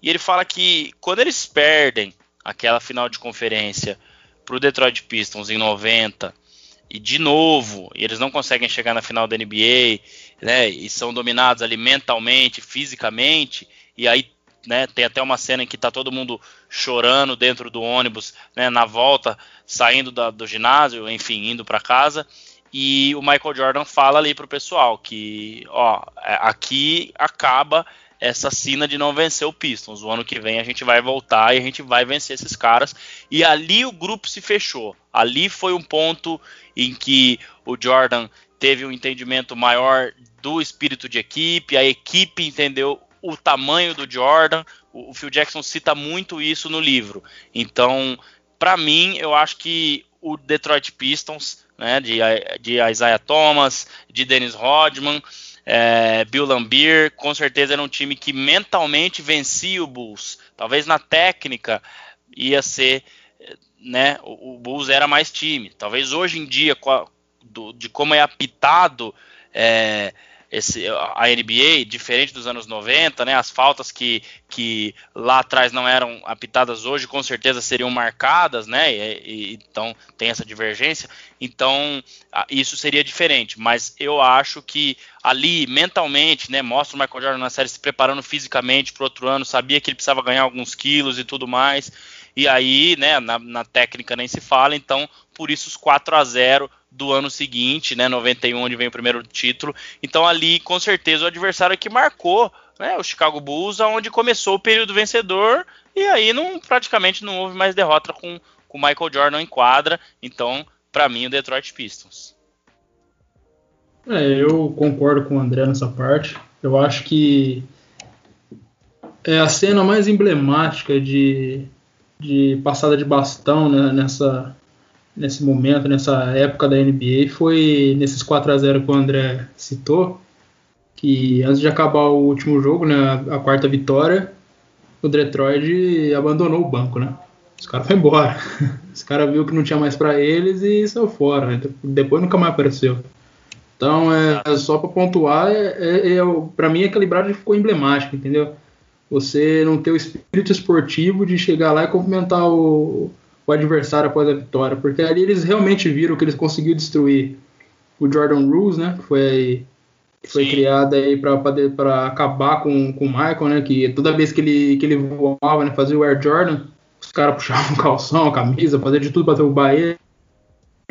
B: E ele fala que quando eles perdem aquela final de conferência para o Detroit Pistons em 90 e de novo, e eles não conseguem chegar na final da NBA, né, e são dominados ali mentalmente, fisicamente, e aí né, tem até uma cena em que está todo mundo chorando dentro do ônibus, né, na volta, saindo da, do ginásio, enfim, indo para casa. E o Michael Jordan fala ali pro pessoal que, ó, é, aqui acaba essa cena de não vencer o Pistons. O ano que vem a gente vai voltar e a gente vai vencer esses caras. E ali o grupo se fechou. Ali foi um ponto em que o Jordan teve um entendimento maior do espírito de equipe, a equipe entendeu o tamanho do Jordan. O Phil Jackson cita muito isso no livro. Então, para mim, eu acho que o Detroit Pistons, né, de, de Isaiah Thomas, de Dennis Rodman, é, Bill Lambier, com certeza era um time que mentalmente vencia o Bulls. Talvez na técnica ia ser, né, o, o Bulls era mais time. Talvez hoje em dia, do, de como é apitado é, esse, a NBA, diferente dos anos 90, né, as faltas que, que lá atrás não eram apitadas hoje, com certeza seriam marcadas, né, e, e, então tem essa divergência, então isso seria diferente, mas eu acho que ali, mentalmente, né, mostra o Michael Jordan na série se preparando fisicamente para outro ano, sabia que ele precisava ganhar alguns quilos e tudo mais, e aí, né, na, na técnica nem se fala, então por isso os 4 a 0 do ano seguinte, né, 91, onde vem o primeiro título. Então ali, com certeza, o adversário que marcou, né, o Chicago Bulls, onde começou o período vencedor e aí não praticamente não houve mais derrota com o Michael Jordan em quadra. Então, para mim, o Detroit Pistons.
C: É, eu concordo com o André nessa parte. Eu acho que é a cena mais emblemática de, de passada de bastão né, nessa, nesse momento, nessa época da NBA, foi nesses 4 a 0 que o André citou, que antes de acabar o último jogo, né, a quarta vitória, o Detroit abandonou o banco, né? Os caras foram embora. Os caras viu que não tinha mais para eles e saiu fora. Né? Depois nunca mais apareceu. Então, é, só para pontuar, é, é, é para mim aquela Brady ficou emblemática, entendeu? Você não ter o espírito esportivo de chegar lá e cumprimentar o, o adversário após a vitória, porque ali eles realmente viram que eles conseguiram destruir o Jordan Rules, né? Que foi, foi criado aí para acabar com, com o Michael, né? Que toda vez que ele, que ele voava, né, fazia o Air Jordan, os caras puxavam o calção, a camisa, fazia de tudo para derrubar ele.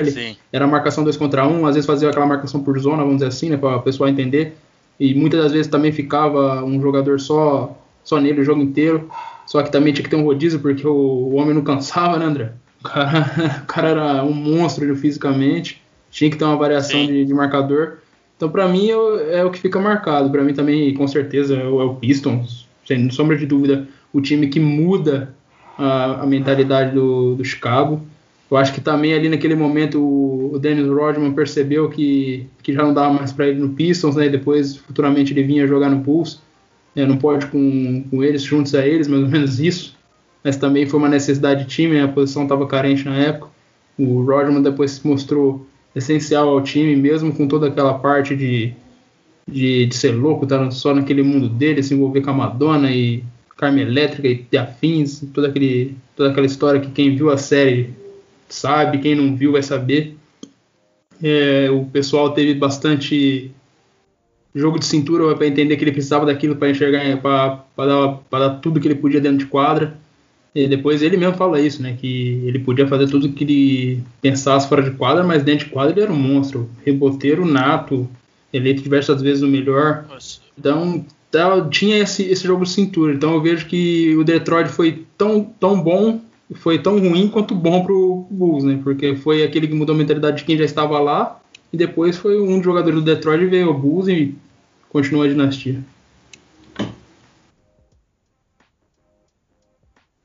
C: Sim. Era marcação 2 contra 1, um, às vezes fazia aquela marcação por zona, vamos dizer assim, né? Para o pessoal entender. E muitas das vezes também ficava um jogador só, só nele o jogo inteiro. Só que também tinha que ter um rodízio, porque o, o homem não cansava, né, André? O cara, o cara era um monstro fisicamente, tinha que ter uma variação de, de, marcador. Então, para mim, é, é, o que fica marcado. Para mim, também, com certeza, é o, é o, Pistons, sem sombra de dúvida, o time que muda a, a mentalidade do, do, Chicago. Eu acho que também ali naquele momento o, o Dennis Rodman percebeu que, que já não dava mais para ele no Pistons, né? E depois, futuramente, ele vinha jogar no Bulls é, não pode com, com eles, juntos a eles, mais ou menos isso. Mas também foi uma necessidade de time, né? a posição estava carente na época. O Rodman depois se mostrou essencial ao time, mesmo com toda aquela parte de, de, de ser louco, estar tá só naquele mundo dele, se envolver com a Madonna e Carme Elétrica e, e afins, toda, aquele, toda aquela história que quem viu a série sabe, quem não viu vai saber. É, o pessoal teve bastante jogo de cintura para entender que ele precisava daquilo para enxergar, para dar, dar tudo que ele podia dentro de quadra. E depois ele mesmo fala isso, né? Que ele podia fazer tudo que ele pensasse fora de quadra, mas dentro de quadra ele era um monstro. Reboteiro nato, eleito diversas vezes o melhor. Então tá, tinha esse, esse jogo de cintura. Então eu vejo que o Detroit foi tão, tão bom, foi tão ruim quanto bom pro Bulls, né? Porque foi aquele que mudou a mentalidade de quem já estava lá e depois foi um dos jogadores do Detroit veio ao Bulls e continuou a dinastia.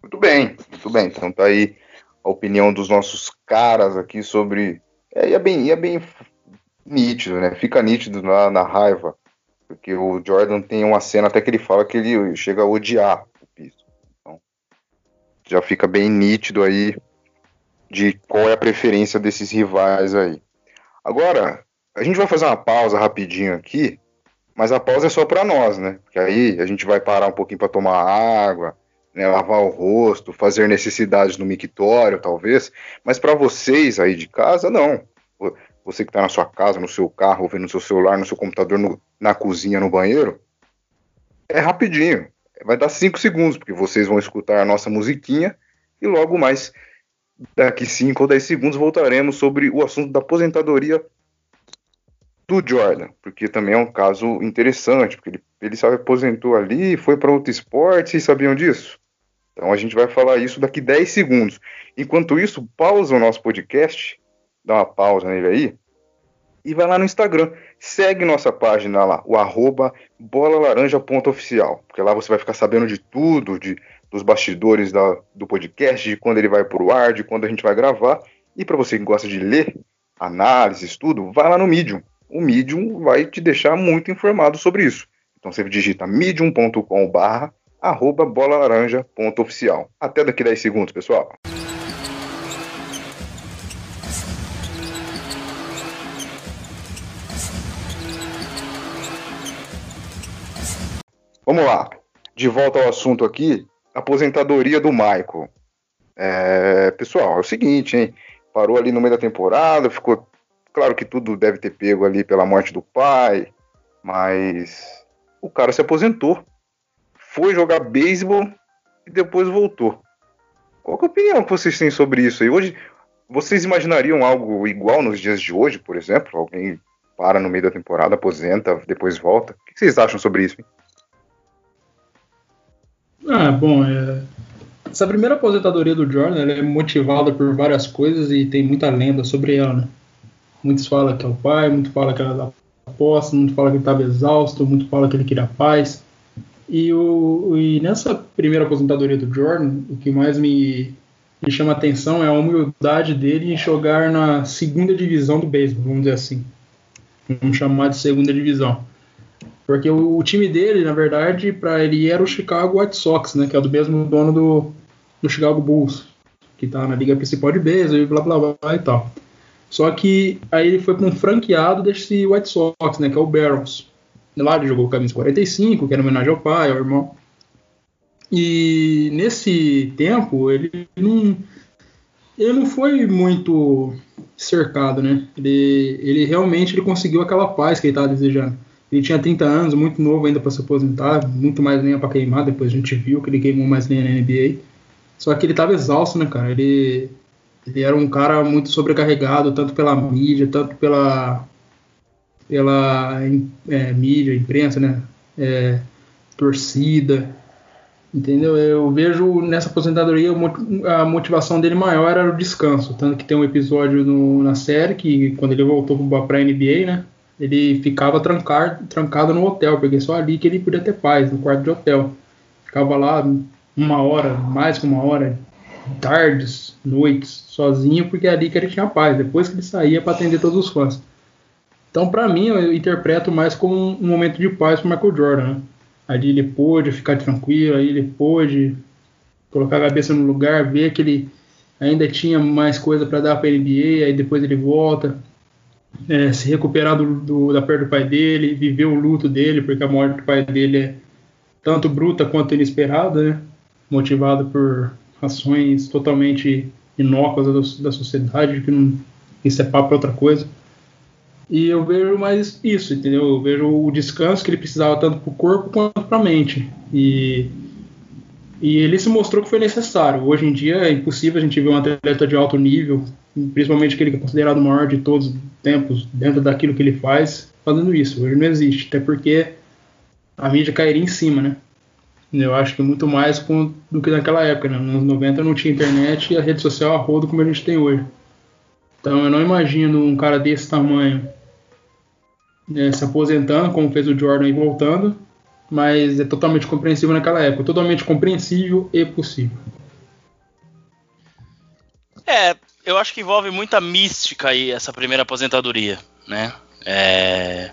A: Muito bem, muito bem. Então tá aí a opinião dos nossos caras aqui sobre. É, é bem, é bem nítido, né? Fica nítido na, na raiva. Porque o Jordan tem uma cena até que ele fala que ele chega a odiar o piso. Então, já fica bem nítido aí de qual é a preferência desses rivais aí. Agora, a gente vai fazer uma pausa rapidinho aqui, mas a pausa é só para nós, né? Porque aí a gente vai parar um pouquinho para tomar água, né, lavar o rosto, fazer necessidades no mictório, talvez, mas para vocês aí de casa, não. Você que está na sua casa, no seu carro, vendo no seu celular, no seu computador, no, na cozinha, no banheiro, é rapidinho. Vai dar cinco segundos, porque vocês vão escutar a nossa musiquinha e logo mais, daqui cinco ou dez segundos, voltaremos sobre o assunto da aposentadoria do Jordan, porque também é um caso interessante, porque ele, ele se aposentou ali, foi para outro esporte, vocês sabiam disso? Então a gente vai falar isso daqui 10 segundos. Enquanto isso, pausa o nosso podcast, dá uma pausa nele aí, e vai lá no Instagram. Segue nossa página lá, o arroba bolalaranja.oficial, porque lá você vai ficar sabendo de tudo, de, dos bastidores da, do podcast, de quando ele vai pro ar, de quando a gente vai gravar. E para você que gosta de ler, análises, tudo, vai lá no Medium. O Medium vai te deixar muito informado sobre isso. Então você digita medium.com barra arroba bolalaranja.oficial. Até daqui 10 segundos, pessoal. Vamos lá. De volta ao assunto aqui, aposentadoria do Michael. É, pessoal, é o seguinte, hein? Parou ali no meio da temporada, ficou. Claro que tudo deve ter pego ali pela morte do pai, mas o cara se aposentou foi jogar beisebol e depois voltou. Qual é a opinião que vocês têm sobre isso aí? Hoje, vocês imaginariam algo igual nos dias de hoje, por exemplo? Alguém para no meio da temporada, aposenta, depois volta? O que vocês acham sobre isso? Hein?
C: Ah, bom, é... essa primeira aposentadoria do Jordan é motivada por várias coisas e tem muita lenda sobre ela, né? Muitos falam que é o pai, muitos falam que era da aposta, muitos falam que ele estava exausto, muitos falam que ele queria paz. E, o, e nessa primeira aposentadoria do Jordan, o que mais me, me chama atenção é a humildade dele em jogar na segunda divisão do beisebol, vamos dizer assim. Vamos chamar de segunda divisão. Porque o, o time dele, na verdade, para ele era o Chicago White Sox, né, que é do mesmo dono do, do Chicago Bulls, que tá na liga principal de beisebol e blá blá blá e tal. Só que aí ele foi para um franqueado desse White Sox, né, que é o Barons. Lá ele jogou camisa 45, que era homenagem ao pai, ao irmão. E nesse tempo ele não, ele não foi muito cercado, né? Ele, ele realmente ele conseguiu aquela paz que ele estava desejando. Ele tinha 30 anos, muito novo ainda para se aposentar, muito mais lenha para queimar. Depois a gente viu que ele queimou mais lenha na NBA. Só que ele estava exausto, né, cara? Ele, ele era um cara muito sobrecarregado, tanto pela mídia, tanto pela, pela é, mídia, imprensa, né? É, torcida, entendeu? Eu vejo nessa aposentadoria a motivação dele maior era o descanso, tanto que tem um episódio no, na série que quando ele voltou para a NBA, né? Ele ficava trancado, trancado no hotel, porque só ali que ele podia ter paz, no quarto de hotel. Ficava lá uma hora, mais que uma hora, tardes, noites, sozinho, porque é ali que ele tinha paz. Depois que ele saía para atender todos os fãs. Então, para mim, eu interpreto mais como um momento de paz para Michael Jordan. Né? Ali ele pôde ficar tranquilo, aí ele pôde colocar a cabeça no lugar, ver que ele ainda tinha mais coisa para dar para a NBA, aí depois ele volta, é, se recuperar do, do, da perda do pai dele, viver o luto dele, porque a morte do pai dele é tanto bruta quanto inesperada, né? motivada por ações totalmente inócuas da, da sociedade, que não isso é papo outra coisa. E eu vejo mais isso, entendeu? Eu vejo o descanso que ele precisava tanto para o corpo quanto para a mente. E, e ele se mostrou que foi necessário. Hoje em dia é impossível a gente ver um atleta de alto nível, principalmente aquele que é considerado o maior de todos os tempos, dentro daquilo que ele faz, fazendo isso. Hoje não existe, até porque a mídia cairia em cima, né? Eu acho que muito mais com, do que naquela época, né? Nos anos 90 não tinha internet e a rede social a rodo como a gente tem hoje. Então eu não imagino um cara desse tamanho né, se aposentando, como fez o Jordan e voltando, mas é totalmente compreensível naquela época, totalmente compreensível e possível.
B: É, eu acho que envolve muita mística aí essa primeira aposentadoria, né? É,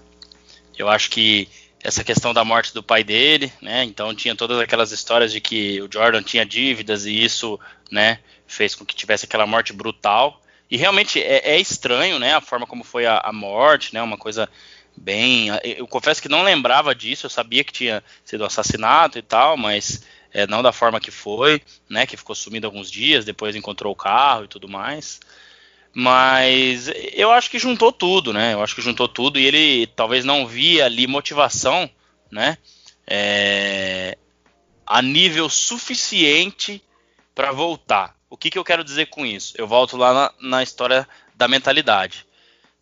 B: eu acho que essa questão da morte do pai dele, né? Então tinha todas aquelas histórias de que o Jordan tinha dívidas e isso, né, fez com que tivesse aquela morte brutal. E realmente é, é estranho, né, a forma como foi a, a morte, né? Uma coisa bem. Eu confesso que não lembrava disso, eu sabia que tinha sido assassinato e tal, mas é, não da forma que foi, né? Que ficou sumido alguns dias, depois encontrou o carro e tudo mais. Mas eu acho que juntou tudo, né? Eu acho que juntou tudo e ele talvez não via ali motivação, né? É, a nível suficiente para voltar. O que, que eu quero dizer com isso? Eu volto lá na, na história da mentalidade.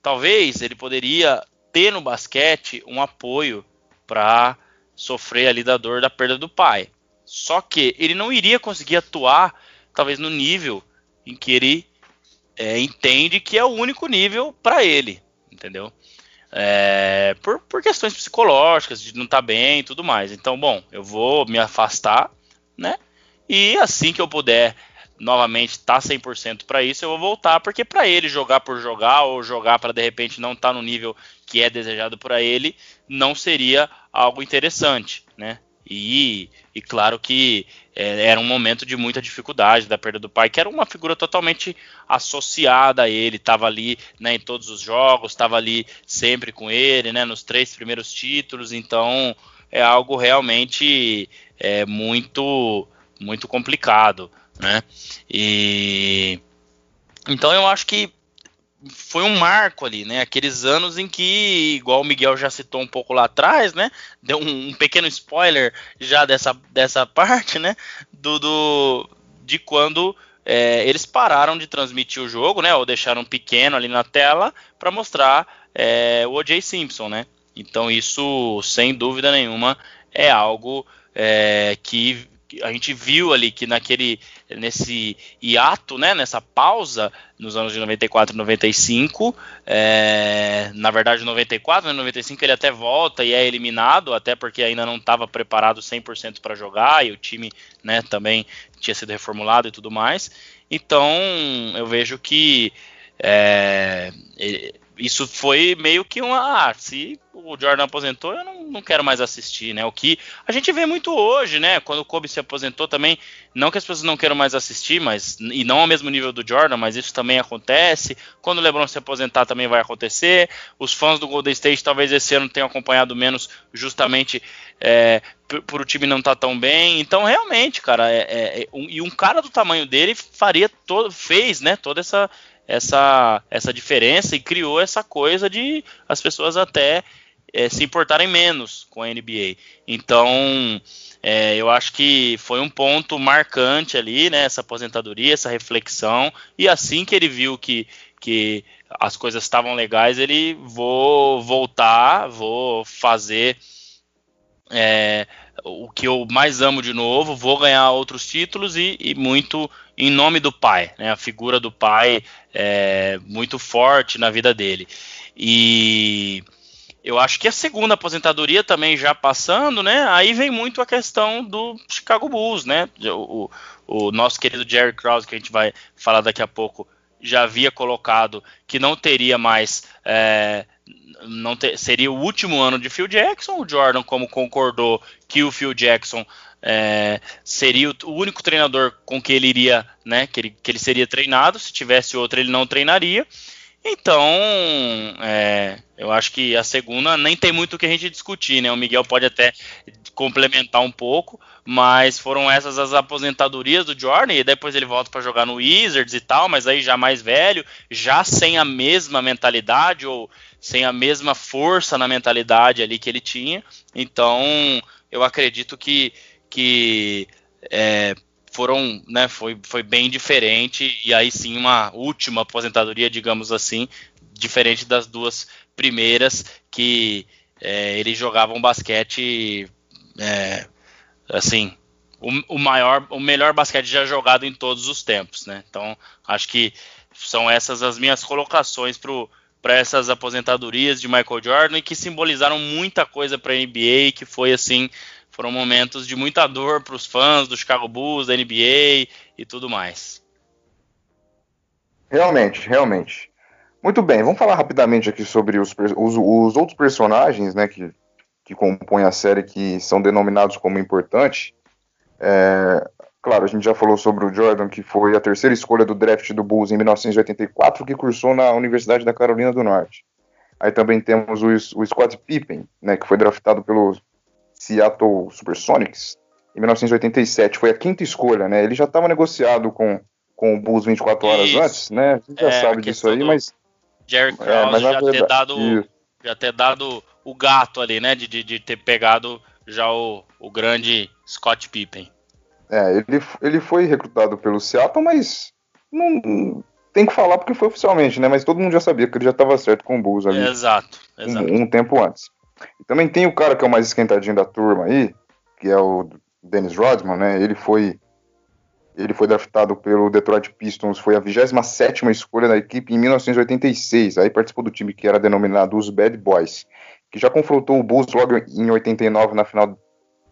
B: Talvez ele poderia ter no basquete um apoio para sofrer ali da dor da perda do pai. Só que ele não iria conseguir atuar, talvez no nível em que ele é, entende que é o único nível para ele, entendeu? É, por, por, questões psicológicas, de não estar tá bem e tudo mais. Então, bom, eu vou me afastar, né? E assim que eu puder novamente estar tá 100% para isso, eu vou voltar, porque para ele jogar por jogar ou jogar para de repente não estar tá no nível que é desejado para ele, não seria algo interessante, né? E, e claro que é, era um momento de muita dificuldade da perda do pai, que era uma figura totalmente associada a ele, estava ali né, em todos os jogos, estava ali sempre com ele, né, nos três primeiros títulos, então é algo realmente é, muito muito complicado, né? E então eu acho que foi um marco ali, né? Aqueles anos em que, igual o Miguel já citou um pouco lá atrás, né? Deu um, um pequeno spoiler já dessa, dessa parte, né? Do, do de quando é, eles pararam de transmitir o jogo, né? Ou deixaram pequeno ali na tela para mostrar é, o O.J. Simpson, né? Então isso, sem dúvida nenhuma, é algo é, que a gente viu ali que naquele nesse hiato, né, nessa pausa nos anos de 94 e 95, é, na verdade 94, né, 95 ele até volta e é eliminado, até porque ainda não estava preparado 100% para jogar e o time, né, também tinha sido reformulado e tudo mais. Então, eu vejo que é, isso foi meio que uma. Ah, se o Jordan aposentou, eu não, não, quero mais assistir, né? O que a gente vê muito hoje, né? Quando o Kobe se aposentou também, não que as pessoas não queiram mais assistir, mas e não ao mesmo nível do Jordan, mas isso também acontece. Quando o LeBron se aposentar também vai acontecer. Os fãs do Golden State talvez esse ano tenham acompanhado menos, justamente é, por, por, o time não estar tá tão bem. Então, realmente, cara, é, é, um, e um cara do tamanho dele faria todo, fez, né? Toda essa essa, essa diferença e criou essa coisa de as pessoas até é, se importarem menos com a NBA. Então, é, eu acho que foi um ponto marcante ali, né, essa aposentadoria, essa reflexão, e assim que ele viu que, que as coisas estavam legais, ele vou voltar, vou fazer é, o que eu mais amo de novo, vou ganhar outros títulos e, e muito em nome do pai, né? A figura do pai é muito forte na vida dele. E eu acho que a segunda aposentadoria também já passando, né? Aí vem muito a questão do Chicago Bulls, né? O, o nosso querido Jerry Krause, que a gente vai falar daqui a pouco, já havia colocado que não teria mais é, não ter, seria o último ano de Phil Jackson. O Jordan, como concordou que o Phil Jackson é, seria o, único treinador com que ele iria, né, que ele, que ele seria treinado. Se tivesse outro, ele não treinaria. Então, é, eu acho que a segunda nem tem muito o que a gente discutir, né? O Miguel pode até complementar um pouco, mas foram essas as aposentadorias do Jordan e depois ele volta para jogar no Wizards e tal, mas aí já mais velho, já sem a mesma mentalidade ou sem a mesma força na mentalidade ali que ele tinha. Então, eu acredito que, que é, foram, né, foi, foi bem diferente e aí sim uma última aposentadoria, digamos assim, diferente das duas primeiras que é, ele jogava um basquete é, assim o, o, maior, o melhor basquete já jogado em todos os tempos, né? Então acho que são essas as minhas colocações pro para essas aposentadorias de Michael Jordan e que simbolizaram muita coisa para a NBA, que foi assim, foram momentos de muita dor para os fãs do Chicago Bulls, da NBA e tudo mais.
A: Realmente, realmente. Muito bem, vamos falar rapidamente aqui sobre os, os, os outros personagens né, que, que compõem a série que são denominados como importantes. É, Claro, a gente já falou sobre o Jordan, que foi a terceira escolha do draft do Bulls em 1984, que cursou na Universidade da Carolina do Norte. Aí também temos o, o Scott Pippen, né, que foi draftado pelo Seattle Supersonics em 1987, foi a quinta escolha, né? Ele já estava negociado com, com o Bulls 24 horas Isso. antes, né? A gente já é, sabe disso aí, mas.
B: Jerry Krause é, mas já, verdade, ter dado, já ter dado o gato ali, né? De, de, de ter pegado já o, o grande Scott Pippen.
A: É, ele, ele foi recrutado pelo Seattle, mas não tem que falar porque foi oficialmente, né? Mas todo mundo já sabia que ele já estava certo com o Bulls ali.
B: Exato, exato.
A: Um, um, tempo antes. E também tem o cara que é o mais esquentadinho da turma aí, que é o Dennis Rodman, né? Ele foi ele foi draftado pelo Detroit Pistons, foi a 27 escolha da equipe em 1986. Aí participou do time que era denominado os Bad Boys, que já confrontou o Bulls logo em 89 na final,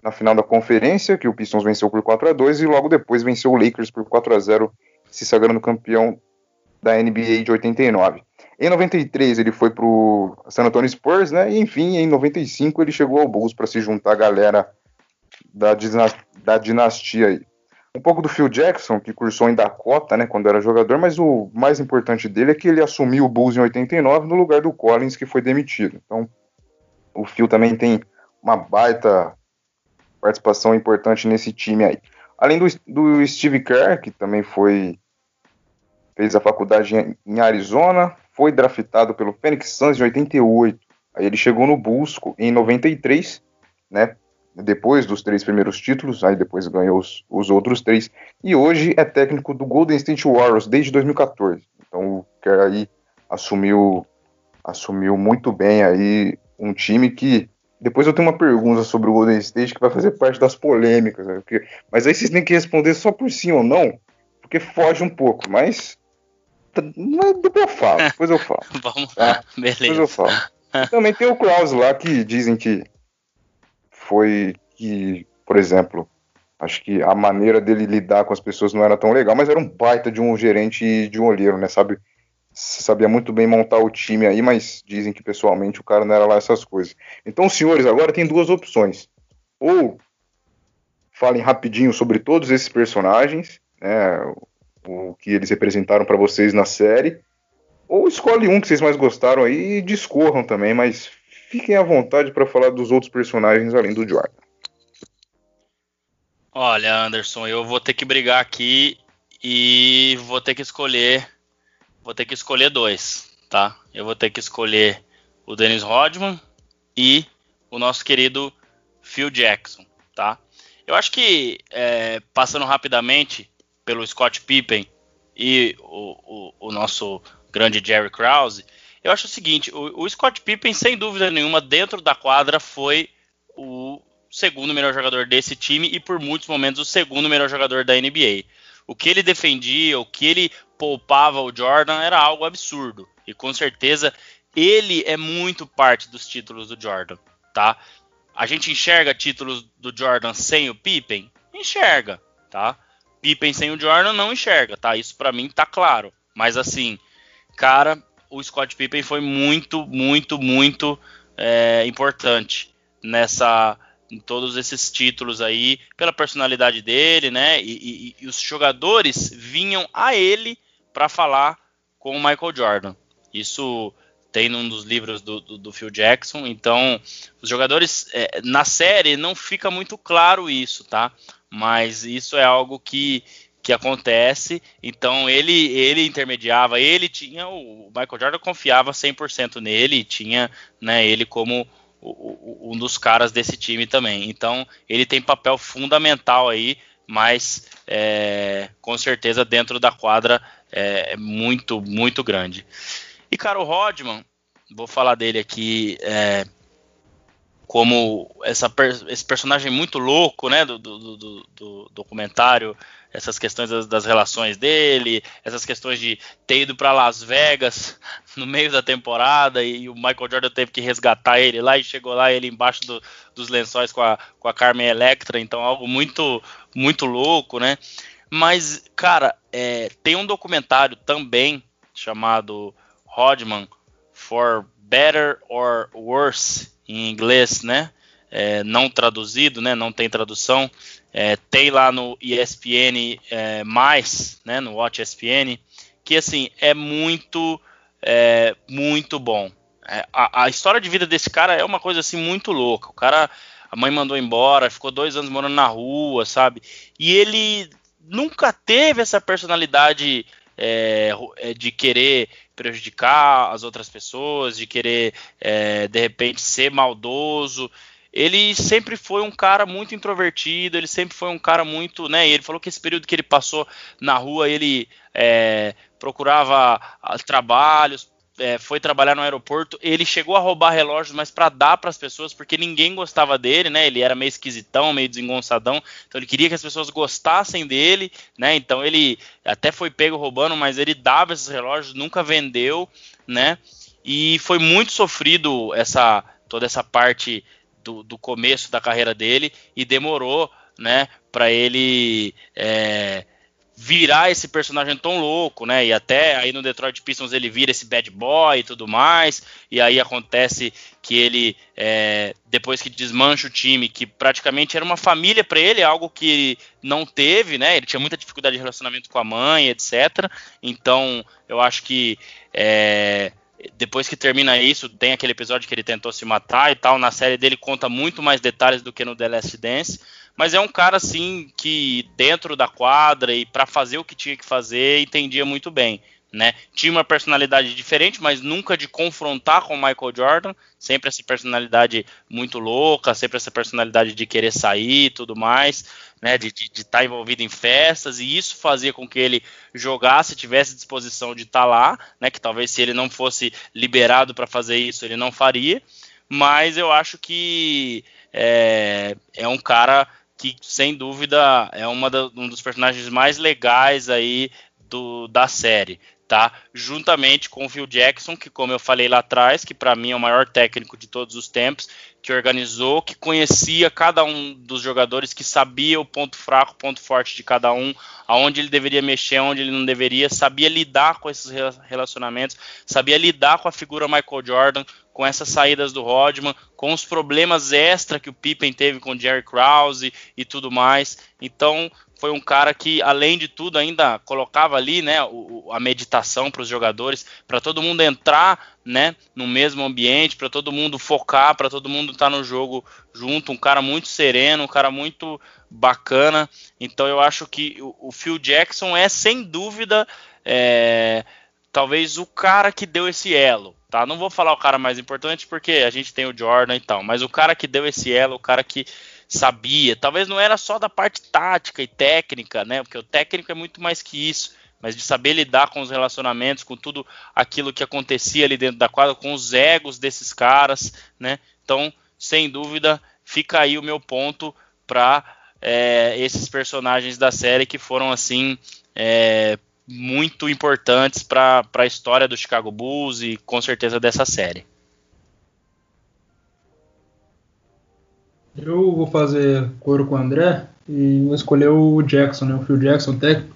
A: na final da conferência, que o Pistons venceu por 4 a 2 e logo depois venceu o Lakers por 4 a 0 se sagrando campeão da NBA de 89. Em 93 ele foi para o San Antonio Spurs, né? E enfim, em 95 ele chegou ao Bulls para se juntar à galera da, da dinastia aí. Um pouco do Phil Jackson, que cursou em Dakota, né, quando era jogador, mas o mais importante dele é que ele assumiu o Bulls em 89 no lugar do Collins, que foi demitido. Então, o Phil também tem uma baita participação importante nesse time aí. Além do, do Steve Kerr, que também foi fez a faculdade em, em Arizona, foi draftado pelo Phoenix Suns em 88. Aí ele chegou no Bulls em 93, né? Depois dos três primeiros títulos, aí depois ganhou os, os outros três. E hoje é técnico do Golden State Warriors desde 2014. Então o Kerr aí assumiu, assumiu muito bem aí um time que depois eu tenho uma pergunta sobre o Golden State que vai fazer parte das polêmicas, né? porque, mas aí vocês têm que responder só por sim ou não, porque foge um pouco. Mas depois eu falo, depois eu falo.
B: Vamos tá? beleza. Depois
A: eu falo. Também tem o Klaus lá que dizem que foi que, por exemplo, acho que a maneira dele lidar com as pessoas não era tão legal, mas era um baita de um gerente e de um olheiro, né? Sabe, sabia muito bem montar o time aí, mas dizem que pessoalmente o cara não era lá essas coisas. Então, senhores, agora tem duas opções. Ou falem rapidinho sobre todos esses personagens, né? o que eles representaram para vocês na série. Ou escolhe um que vocês mais gostaram aí e discorram também, mas fiquem à vontade para falar dos outros personagens além do Jordan.
B: Olha, Anderson, eu vou ter que brigar aqui e vou ter que escolher, vou ter que escolher dois, tá? Eu vou ter que escolher o Dennis Rodman e o nosso querido Phil Jackson, tá? Eu acho que é, passando rapidamente, pelo Scott Pippen e o, o, o nosso grande Jerry Krause, eu acho o seguinte: o, o, Scott Pippen, sem dúvida nenhuma, dentro da quadra, foi o segundo melhor jogador desse time e por muitos momentos o segundo melhor jogador da NBA. O que ele defendia, o que ele poupava o Jordan era algo absurdo. E com certeza ele é muito parte dos títulos do Jordan, tá? A gente enxerga títulos do Jordan sem o Pippen? Enxerga, tá? Pippen sem o Jordan não enxerga, tá? Isso para mim tá claro. Mas assim, cara, o Scott Pippen foi muito, muito, muito é, importante nessa em todos esses títulos aí, pela personalidade dele, né? E, e, e os jogadores vinham a ele para falar com o Michael Jordan. Isso tem num dos livros do, do, do Phil Jackson. Então, os jogadores é, na série não fica muito claro isso, tá? Mas isso é algo que, que acontece. Então ele ele intermediava, ele tinha o Michael Jordan confiava 100% nele, tinha né, ele como um dos caras desse time também. Então ele tem papel fundamental aí, mas é, com certeza dentro da quadra é, é muito muito grande. E cara, o Rodman, vou falar dele aqui. É, como essa, esse personagem muito louco, né, do, do, do, do documentário, essas questões das, das, relações dele, essas questões de ter ido para Las Vegas no meio da temporada e o Michael Jordan teve que resgatar ele lá e chegou lá ele embaixo do, dos lençóis com a, com a Carmen Electra, então algo muito muito louco, né? Mas cara, é, tem um documentário também chamado Rodman for Better or Worse em inglês, né? É, não traduzido, né? Não tem tradução. É, tem lá no ESPN é, mais, né? No Watch ESPN, que assim é muito, é, muito bom. É, a, a, história de vida desse cara é uma coisa assim muito louca. O cara a mãe mandou embora, ficou dois anos morando na rua, sabe? E ele nunca teve essa personalidade é, é, de querer prejudicar as outras pessoas, de querer é, de repente ser maldoso. Ele sempre foi um cara muito introvertido, ele sempre foi um cara muito, né? Ele falou que esse período que ele passou na rua, ele é, procurava trabalhos, é, foi trabalhar no aeroporto, ele chegou a roubar relógios, mas para dar para as pessoas, porque ninguém gostava dele, né? Ele era meio esquisitão, meio desengonçadão, então ele queria que as pessoas gostassem dele, né? Então ele até foi pego roubando, mas ele dava esses relógios, nunca vendeu, né? E foi muito sofrido essa toda essa parte do, do começo da carreira dele e demorou, né? Para ele é, virar esse personagem tão louco, né? E até aí no Detroit Pistons ele vira esse bad boy e tudo mais. E aí acontece que ele, é, depois que desmancha o time, que praticamente era uma família para ele, algo que não teve, né? Ele tinha muita dificuldade de relacionamento com a mãe, etc. Então eu acho que é, depois que termina isso, tem aquele episódio que ele tentou se matar e tal. Na série dele conta muito mais detalhes do que no The Last Dance mas é um cara assim que dentro da quadra e para fazer o que tinha que fazer entendia muito bem. Né? Tinha uma personalidade diferente, mas nunca de confrontar com o Michael Jordan. Sempre essa personalidade muito louca, sempre essa personalidade de querer sair e tudo mais, né? De estar tá envolvido em festas, e isso fazia com que ele jogasse, tivesse disposição de estar tá lá, né? Que talvez se ele não fosse liberado para fazer isso, ele não faria. Mas eu acho que é, é um cara que sem dúvida é da, um dos personagens mais legais aí do, da série, tá? Juntamente com o Phil Jackson, que como eu falei lá atrás, que para mim é o maior técnico de todos os tempos, que organizou, que conhecia cada um dos jogadores, que sabia o ponto fraco, o ponto forte de cada um, aonde ele deveria mexer, aonde ele não deveria, sabia lidar com esses relacionamentos, sabia lidar com a figura Michael Jordan, com essas saídas do Rodman, com os problemas extra que o Pippen teve com o Jerry Krause e tudo mais. Então, foi um cara que, além de tudo, ainda colocava ali né, o, a meditação para os jogadores, para todo mundo entrar né, no mesmo ambiente, para todo mundo focar, para todo mundo estar tá no jogo junto. Um cara muito sereno, um cara muito bacana. Então eu acho que o, Phil Jackson é, sem dúvida, é, talvez o cara que deu esse elo. Tá? Não vou falar o cara mais importante porque a gente tem o Jordan e tal, mas o cara que deu esse elo, o cara que sabia. Talvez não era só da parte tática e técnica, né? Porque o técnico é muito mais que isso, mas de saber lidar com os relacionamentos, com tudo aquilo que acontecia ali dentro da quadra, com os egos desses caras, né? Então, sem dúvida, fica aí o meu ponto para é, esses personagens da série que foram assim é, muito importantes para a história do Chicago Bulls e com certeza dessa série.
C: Eu vou fazer coro com o André e vou escolher o Jackson, né, o Phil Jackson, técnico.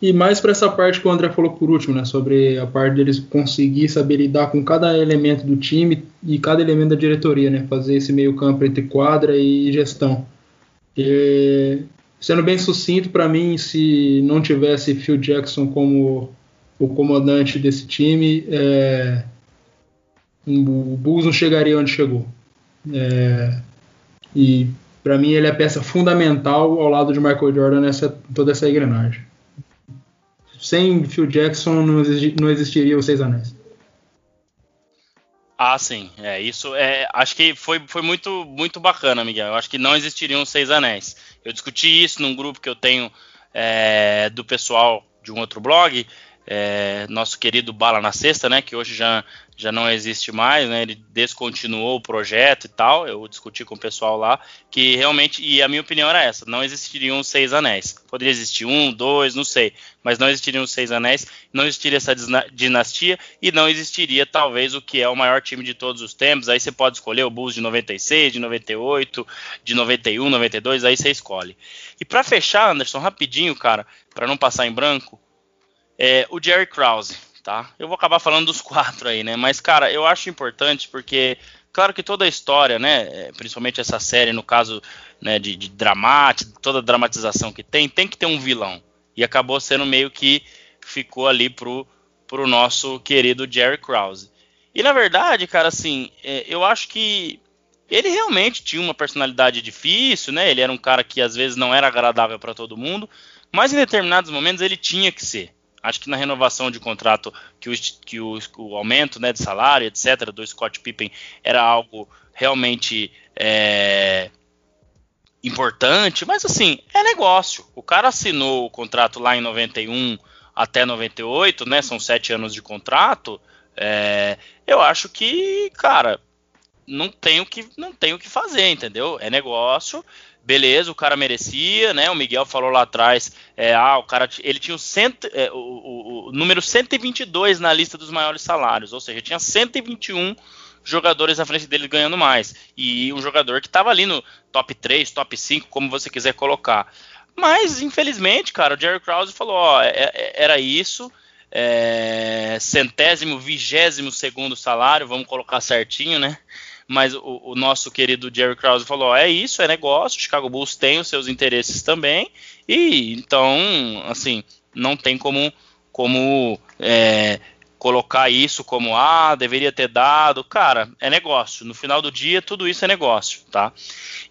C: E mais para essa parte que o André falou por último, né, sobre a parte deles conseguir saber lidar com cada elemento do time e cada elemento da diretoria, né, fazer esse meio campo entre quadra e gestão. E, sendo bem sucinto, para mim, se não tivesse Phil Jackson como o comandante desse time, é, o Bulls não chegaria onde chegou. É, e para mim ele é a peça fundamental ao lado de Michael Jordan nessa toda essa engrenagem. Sem Phil Jackson não, existi, não existiria os Seis Anéis.
B: Ah, sim, é isso. É, acho que foi, foi muito muito bacana, Miguel. Eu acho que não existiriam Seis Anéis. Eu discuti isso num grupo que eu tenho é, do pessoal de um outro blog, é, nosso querido Bala na Sexta, né, que hoje já já não existe mais, né? Ele descontinuou o projeto e tal. Eu discuti com o pessoal lá que realmente, e a minha opinião era essa: não existiriam seis anéis. Poderia existir um, dois, não sei, mas não existiriam seis anéis, não existiria essa dinastia e não existiria talvez o que é o maior time de todos os tempos. Aí você pode escolher o Bulls de 96, de 98, de 91, 92, aí você escolhe. E para fechar, Anderson, rapidinho, cara, para não passar em branco, é, o Jerry Krause tá? Eu vou acabar falando dos quatro aí, né? Mas, cara, eu acho importante porque, claro que toda a história, né? É, principalmente essa série, no caso né, de, de dramática, toda a dramatização que tem, tem que ter um vilão. E acabou sendo meio que ficou ali pro, pro nosso querido Jerry Krause. E na verdade, cara, assim, é, eu acho que ele realmente tinha uma personalidade difícil, né? Ele era um cara que às vezes não era agradável para todo mundo, mas em determinados momentos ele tinha que ser. Acho que na renovação de contrato, que o, que o, o aumento né, de salário, etc., do Scott Pippen era algo realmente é, importante, mas assim, é negócio. O cara assinou o contrato lá em 91 até 98, né? São sete anos de contrato. É, eu acho que, cara, não tem o que não tem o que fazer, entendeu? É negócio, beleza, o cara merecia, né? O Miguel falou lá atrás, é, ah, o cara ele tinha o, cento, é, o, o, o, número 122 na lista dos maiores salários, ou seja, tinha 121 jogadores à frente dele ganhando mais e um jogador que estava ali no top 3, top 5, como você quiser colocar. Mas infelizmente, cara, o Jerry Krause falou, ó, é, é, era isso. É, centésimo, vigésimo segundo salário, vamos colocar certinho, né? Mas o, o nosso querido Jerry Krause falou: é isso, é negócio, o Chicago Bulls tem os seus interesses também, e então, assim, não tem como, como é, colocar isso como ah, deveria ter dado. Cara, é negócio. No final do dia, tudo isso é negócio, tá?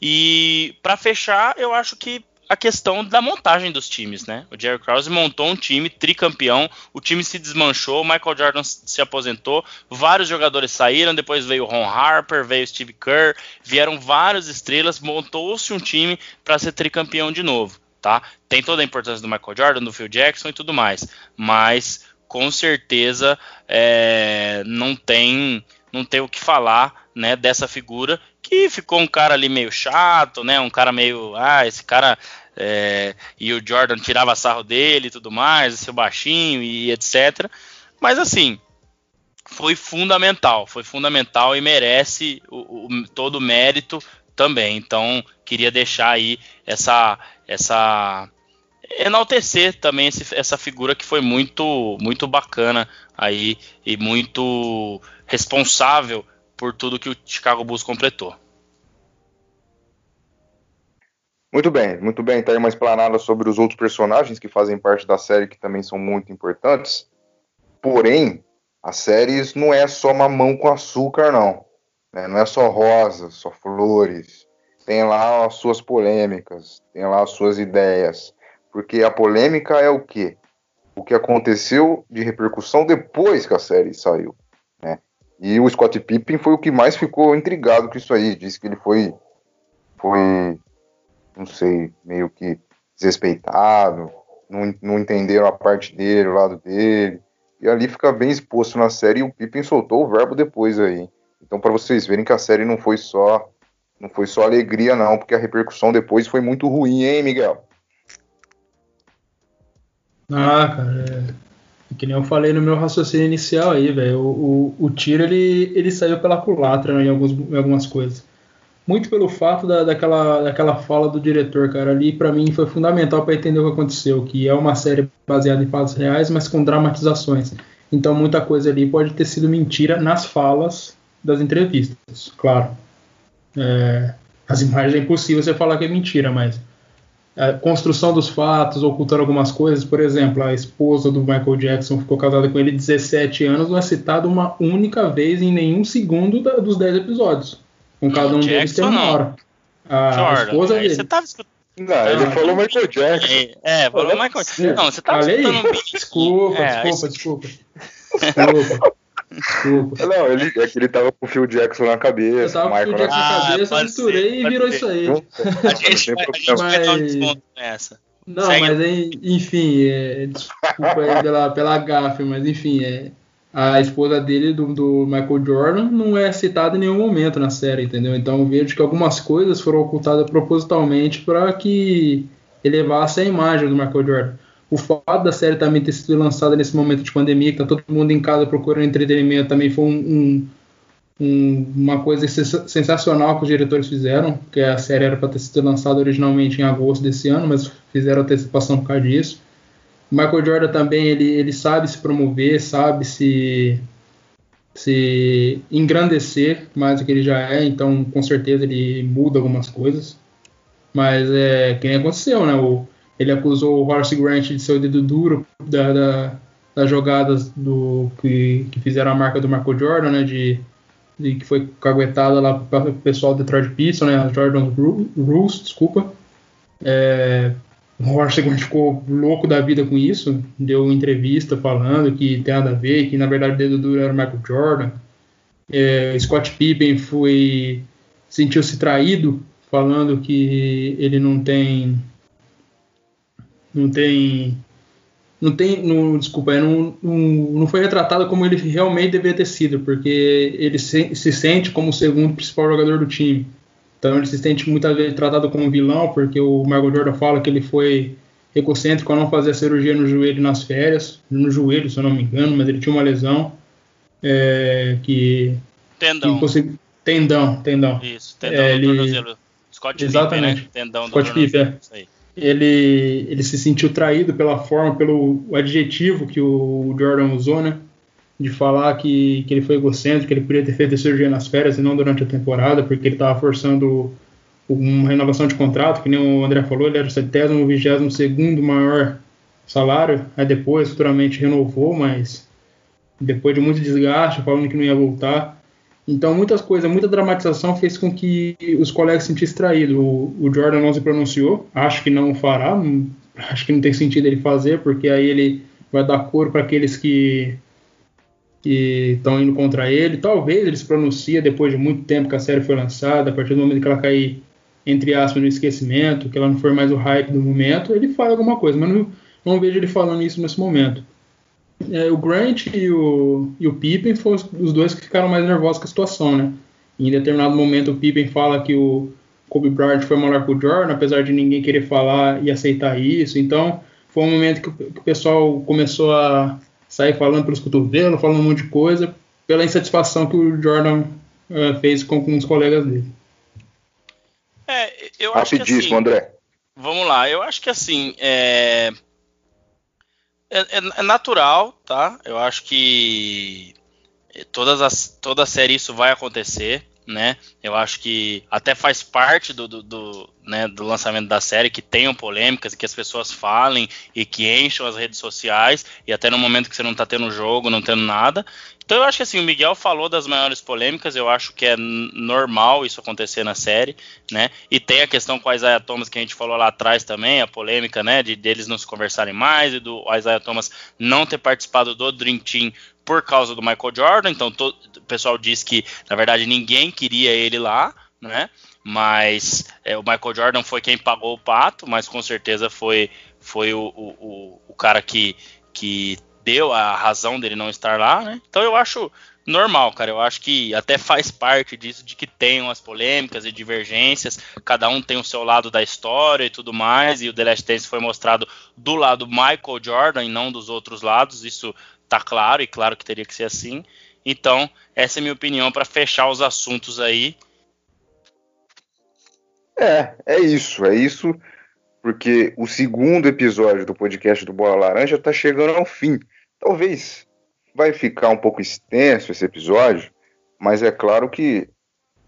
B: E para fechar, eu acho que a questão da montagem dos times, né? O Jerry Krause montou um time tricampeão, o time se desmanchou, Michael Jordan se aposentou, vários jogadores saíram, depois veio o Ron Harper, veio o Steve Kerr, vieram várias estrelas, montou-se um time para ser tricampeão de novo, tá? Tem toda a importância do Michael Jordan, do Phil Jackson e tudo mais, mas com certeza é, não tem não tem o que falar né, dessa figura que ficou um cara ali meio chato, né? Um cara meio. Ah, esse cara. É, e o Jordan tirava sarro dele e tudo mais, seu baixinho e etc. Mas assim, foi fundamental, foi fundamental e merece o, o, todo o mérito também. Então, queria deixar aí essa. essa enaltecer também esse, essa figura que foi muito muito bacana aí e muito responsável por tudo que o Chicago Bulls completou.
A: Muito bem, muito bem. Tá aí uma explanada sobre os outros personagens que fazem parte da série que também são muito importantes. Porém, a série não é só mamão com açúcar, não. Né? Não é só rosas, só flores. Tem lá as suas polêmicas, tem lá as suas ideias. Porque a polêmica é o quê? O que aconteceu de repercussão depois que a série saiu. E o Scott Pippen foi o que mais ficou intrigado com isso aí. Disse que ele foi, foi não sei, meio que desrespeitado, não, não entenderam a parte dele, o lado dele. E ali fica bem exposto na série e o Pippen soltou o verbo depois aí. Então para vocês verem que a série não foi só não foi só alegria não, porque a repercussão depois foi muito ruim, hein, Miguel?
C: Ah, cara, é que nem eu falei no meu raciocínio inicial aí, velho. O, o, tiro ele, ele saiu pela culatra né, em, alguns, em algumas coisas. Muito pelo fato da, daquela, daquela fala do diretor, cara. Ali para mim foi fundamental para entender o que aconteceu. Que é uma série baseada em fatos reais, mas com dramatizações. Então muita coisa ali pode ter sido mentira nas falas das entrevistas, claro. É, as imagens é impossível você falar que é mentira, mas a construção dos fatos, ocultando algumas coisas. Por exemplo, a esposa do Michael Jackson ficou casada com ele 17 anos, não é citada uma única vez em nenhum segundo da, dos 10 episódios. Com cada um deles tem uma hora. A Jordan, esposa dele. Você tava
A: escutando. Não, ele falou Michael Jackson.
B: É, é falou Michael Jackson. Não, você tava
C: Falei? escutando um Desculpa, é, desculpa, desculpa. Desculpa.
A: Desculpa. Não, ele, é que ele tava com o Phil Jackson na cabeça.
C: Eu tava com o Phil Jackson na ah, cabeça, misturei e virou ser. isso aí.
B: A gente, a gente vai dar um desconto nessa.
C: Não, Segue. mas enfim, é, desculpa aí pela, pela gafe, mas enfim, é, a esposa dele, do, do, Michael Jordan, não é citada em nenhum momento na série, entendeu? Então eu vejo que algumas coisas foram ocultadas propositalmente para que elevasse a imagem do Michael Jordan o fato da série também ter sido lançada nesse momento de pandemia, que tá todo mundo em casa procurando entretenimento, também foi um, um, um, uma coisa sensacional que os diretores fizeram, porque a série era para ter sido lançada originalmente em agosto desse ano, mas fizeram antecipação por causa disso. Michael Jordan também ele, ele sabe se promover, sabe se se engrandecer mais do que ele já é, então com certeza ele muda algumas coisas. Mas é que nem aconteceu, né? O, ele acusou o Horace Grant de ser o dedo duro da, da, das jogadas do, que, que fizeram a marca do Michael Jordan, né? De, e que foi caguetada lá para o pessoal do Detroit Pistons, né, Jordan Rules, desculpa. É, o Washington ficou louco da vida com isso, deu entrevista falando que tem nada a ver, que na verdade o dedo duro era o Michael Jordan. É, Scott Pippen foi sentiu-se traído, falando que ele não tem não tem não tem, não, desculpa, não, não, não foi retratado como ele realmente deveria ter sido, porque ele se, se, sente como o segundo principal jogador do time. Então ele se sente muitas vezes tratado como vilão, porque o Michael Jordan fala que ele foi egocêntrico ao não fazer a cirurgia no joelho nas férias, no joelho, se eu não me engano, mas ele tinha uma lesão é, que
B: tendão.
C: Que tendão, tendão.
B: Isso, tendão é, do tornozelo. Scott
C: Exatamente.
B: Pippen, né? Tendão
C: Scott Pippen, é. Isso aí ele, ele se sentiu traído pela forma, pelo adjetivo que o Jordan usou, né? De falar que, que ele foi egocêntrico, que ele podia ter feito a cirurgia nas férias e não durante a temporada, porque ele estava forçando uma renovação de contrato, que nem o André falou, ele era o centésimo, vigésimo segundo maior salário, aí depois futuramente renovou, mas depois de muito desgaste, falando que não ia voltar. Então, muitas coisas, muita dramatização fez com que os colegas se sentissem traídos. O, o, Jordan não se pronunciou, acho que não fará, acho que não tem sentido ele fazer, porque aí ele vai dar cor para aqueles que estão indo contra ele. Talvez ele se pronuncie depois de muito tempo que a série foi lançada, a partir do momento que ela cair, entre aspas, no esquecimento, que ela não for mais o hype do momento, ele fala alguma coisa, mas não, não vejo ele falando isso nesse momento é, o Grant e o, e o Pippen foram os dois que ficaram mais nervosos com a situação, né? Em determinado momento o Pippen fala que o Kobe Bryant foi morar com o Jordan, apesar de ninguém querer falar e aceitar isso. Então foi um momento que, que o pessoal começou a sair falando pelos cotovelos, falando um monte de coisa, pela insatisfação que o Jordan uh, fez com, com os colegas dele.
B: É, eu acho Rapidíssimo, que assim,
A: André.
B: Vamos lá, eu acho que assim, é, é, é, é, natural, tá? Eu acho que todas as, toda a série isso vai acontecer, né? Eu acho que até faz parte do, do, do, né, do lançamento da série que tenham polêmicas e que as pessoas falem e que encham as redes sociais e até no momento que você não tá tendo jogo, não tendo nada. Então eu acho que assim, o Miguel falou das maiores polêmicas, eu acho que é normal isso acontecer na série, né? E tem a questão com a Isaiah Thomas que a gente falou lá atrás também, a polêmica, né, de deles não se conversarem mais e do Isaiah Thomas não ter participado do Dream Team por causa do Michael Jordan, então o pessoal diz que na verdade ninguém queria ele lá, né? Mas é, o Michael Jordan foi quem pagou o pato, mas com certeza foi, foi o, o, o cara que, que deu a razão dele não estar lá, né? Então eu acho normal, cara. Eu acho que até faz parte disso de que tenham as polêmicas e divergências. Cada um tem o seu lado da história e tudo mais. E o The Last Dance foi mostrado do lado Michael Jordan e não dos outros lados. Isso tá claro e claro que teria que ser assim. Então, essa é a minha opinião para fechar os assuntos aí.
A: É, é isso, é isso, porque o segundo episódio do podcast do Bola Laranja está chegando ao fim. Talvez vai ficar um pouco extenso esse episódio, mas é claro que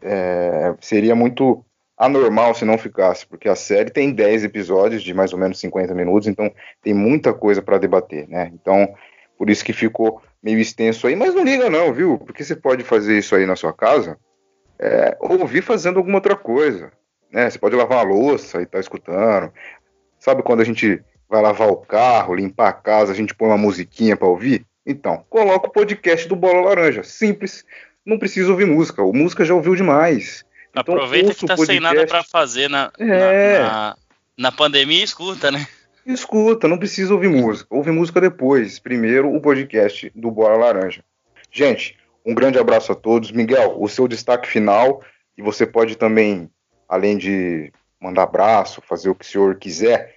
A: é, seria muito anormal se não ficasse, porque a série tem 10 episódios de mais ou menos 50 minutos, então tem muita coisa para debater, né? Então, por isso que ficou meio extenso aí, mas não liga não, viu? Porque você pode fazer isso aí na sua casa, é, ouvir fazendo alguma outra coisa, né? Você pode lavar a louça e tá escutando. Sabe quando a gente vai lavar o carro, limpar a casa, a gente põe uma musiquinha para ouvir? Então, coloca o podcast do Bola Laranja. Simples. Não precisa ouvir música. O música já ouviu demais.
B: Então, Aproveita que tá sem nada para fazer na, é. na, na, na pandemia e escuta, né?
A: Escuta, não precisa ouvir música. Ouve música depois. Primeiro, o podcast do Bola Laranja. Gente, um grande abraço a todos. Miguel, o seu destaque final. E você pode também, além de mandar abraço, fazer o que o senhor quiser,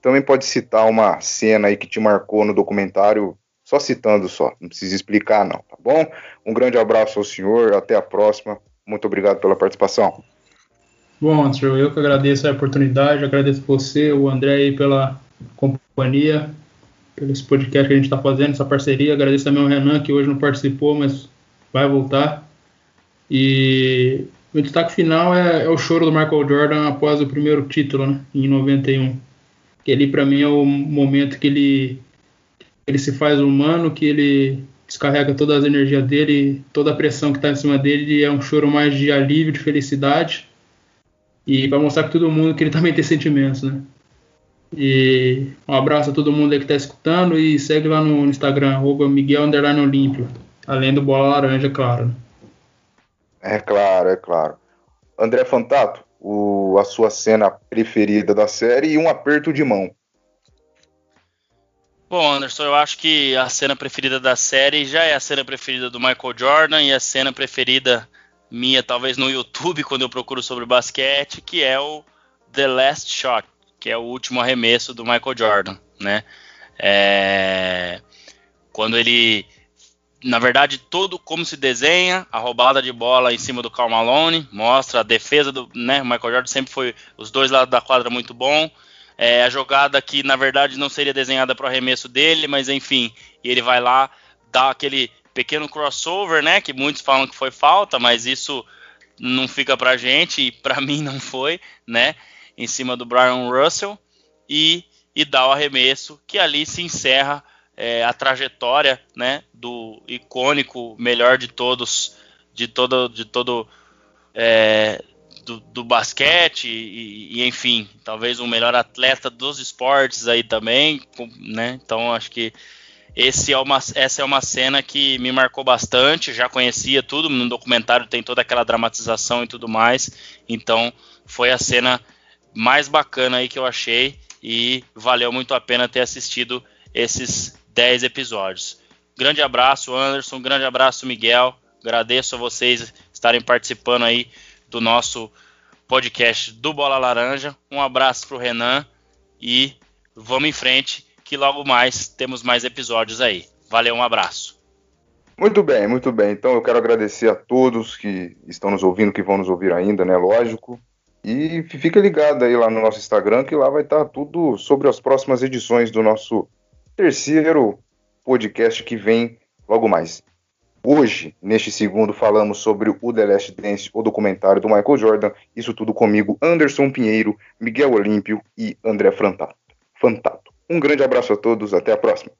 A: também pode citar uma cena aí que te marcou no documentário, só citando só, não precisa explicar não, tá bom? Um grande abraço ao senhor, até a próxima. Muito obrigado pela participação.
C: Bom, Andrew, eu que agradeço a oportunidade, agradeço você, o André aí pela companhia, pelo esse podcast que a gente está fazendo, essa parceria. Agradeço também ao Renan, que hoje não participou, mas vai voltar. E o destaque final é, é, o choro do Michael Jordan após o primeiro título, né, em 91 que ali para mim é o momento que ele ele se faz humano, que ele descarrega todas as energias dele, toda a pressão que está em cima dele, é um choro mais de alívio, de felicidade. E para mostrar para todo mundo que ele também tem sentimentos, né? E um abraço a todo mundo aí que está escutando e segue lá no Instagram, Miguel Underline Olímpio, além do Bola Laranja, claro.
A: É claro, é claro. André Fantato, o, a sua cena preferida da série e um aperto de mão.
B: Bom, Anderson, eu acho que a cena preferida da série já é a cena preferida do Michael Jordan e a cena preferida minha, talvez no YouTube, quando eu procuro sobre basquete, que é o The Last Shot, que é o último arremesso do Michael Jordan, né? É... Quando ele na verdade, todo como se desenha, a roubada de bola em cima do Karl Malone, mostra a defesa do, né, Michael Jordan sempre foi os dois lados da quadra muito bom. É, a jogada que na verdade não seria desenhada para o arremesso dele, mas enfim, e ele vai lá dá aquele pequeno crossover, né, que muitos falam que foi falta, mas isso não fica pra gente e para mim não foi, né, em cima do Brian Russell e e dá o arremesso que ali se encerra é, a trajetória né, do icônico melhor de todos, de todo, de todo é, do, do, basquete e, e, enfim, talvez o melhor atleta dos esportes aí também, né? Então acho que esse é uma, essa é uma cena que me marcou bastante, já conhecia tudo, no documentário tem toda aquela dramatização e tudo mais, então foi a cena mais bacana aí que eu achei e valeu muito a pena ter assistido esses 10 episódios. Grande abraço, Anderson. Grande abraço, Miguel. Agradeço a vocês estarem participando aí do nosso podcast do Bola Laranja. Um abraço para o Renan e vamos em frente, que logo mais temos mais episódios aí. Valeu, um abraço.
A: Muito bem, muito bem. Então eu quero agradecer a todos que estão nos ouvindo, que vão nos ouvir ainda, né? Lógico. E fica ligado aí lá no nosso Instagram, que lá vai estar tudo sobre as próximas edições do nosso terceiro podcast que vem logo mais. Hoje, neste segundo, falamos sobre o The Last Dance, o documentário do Michael Jordan. Isso tudo comigo, Anderson Pinheiro, Miguel Olímpio e André Fantato. Fantato. Um grande abraço a todos, até a próxima.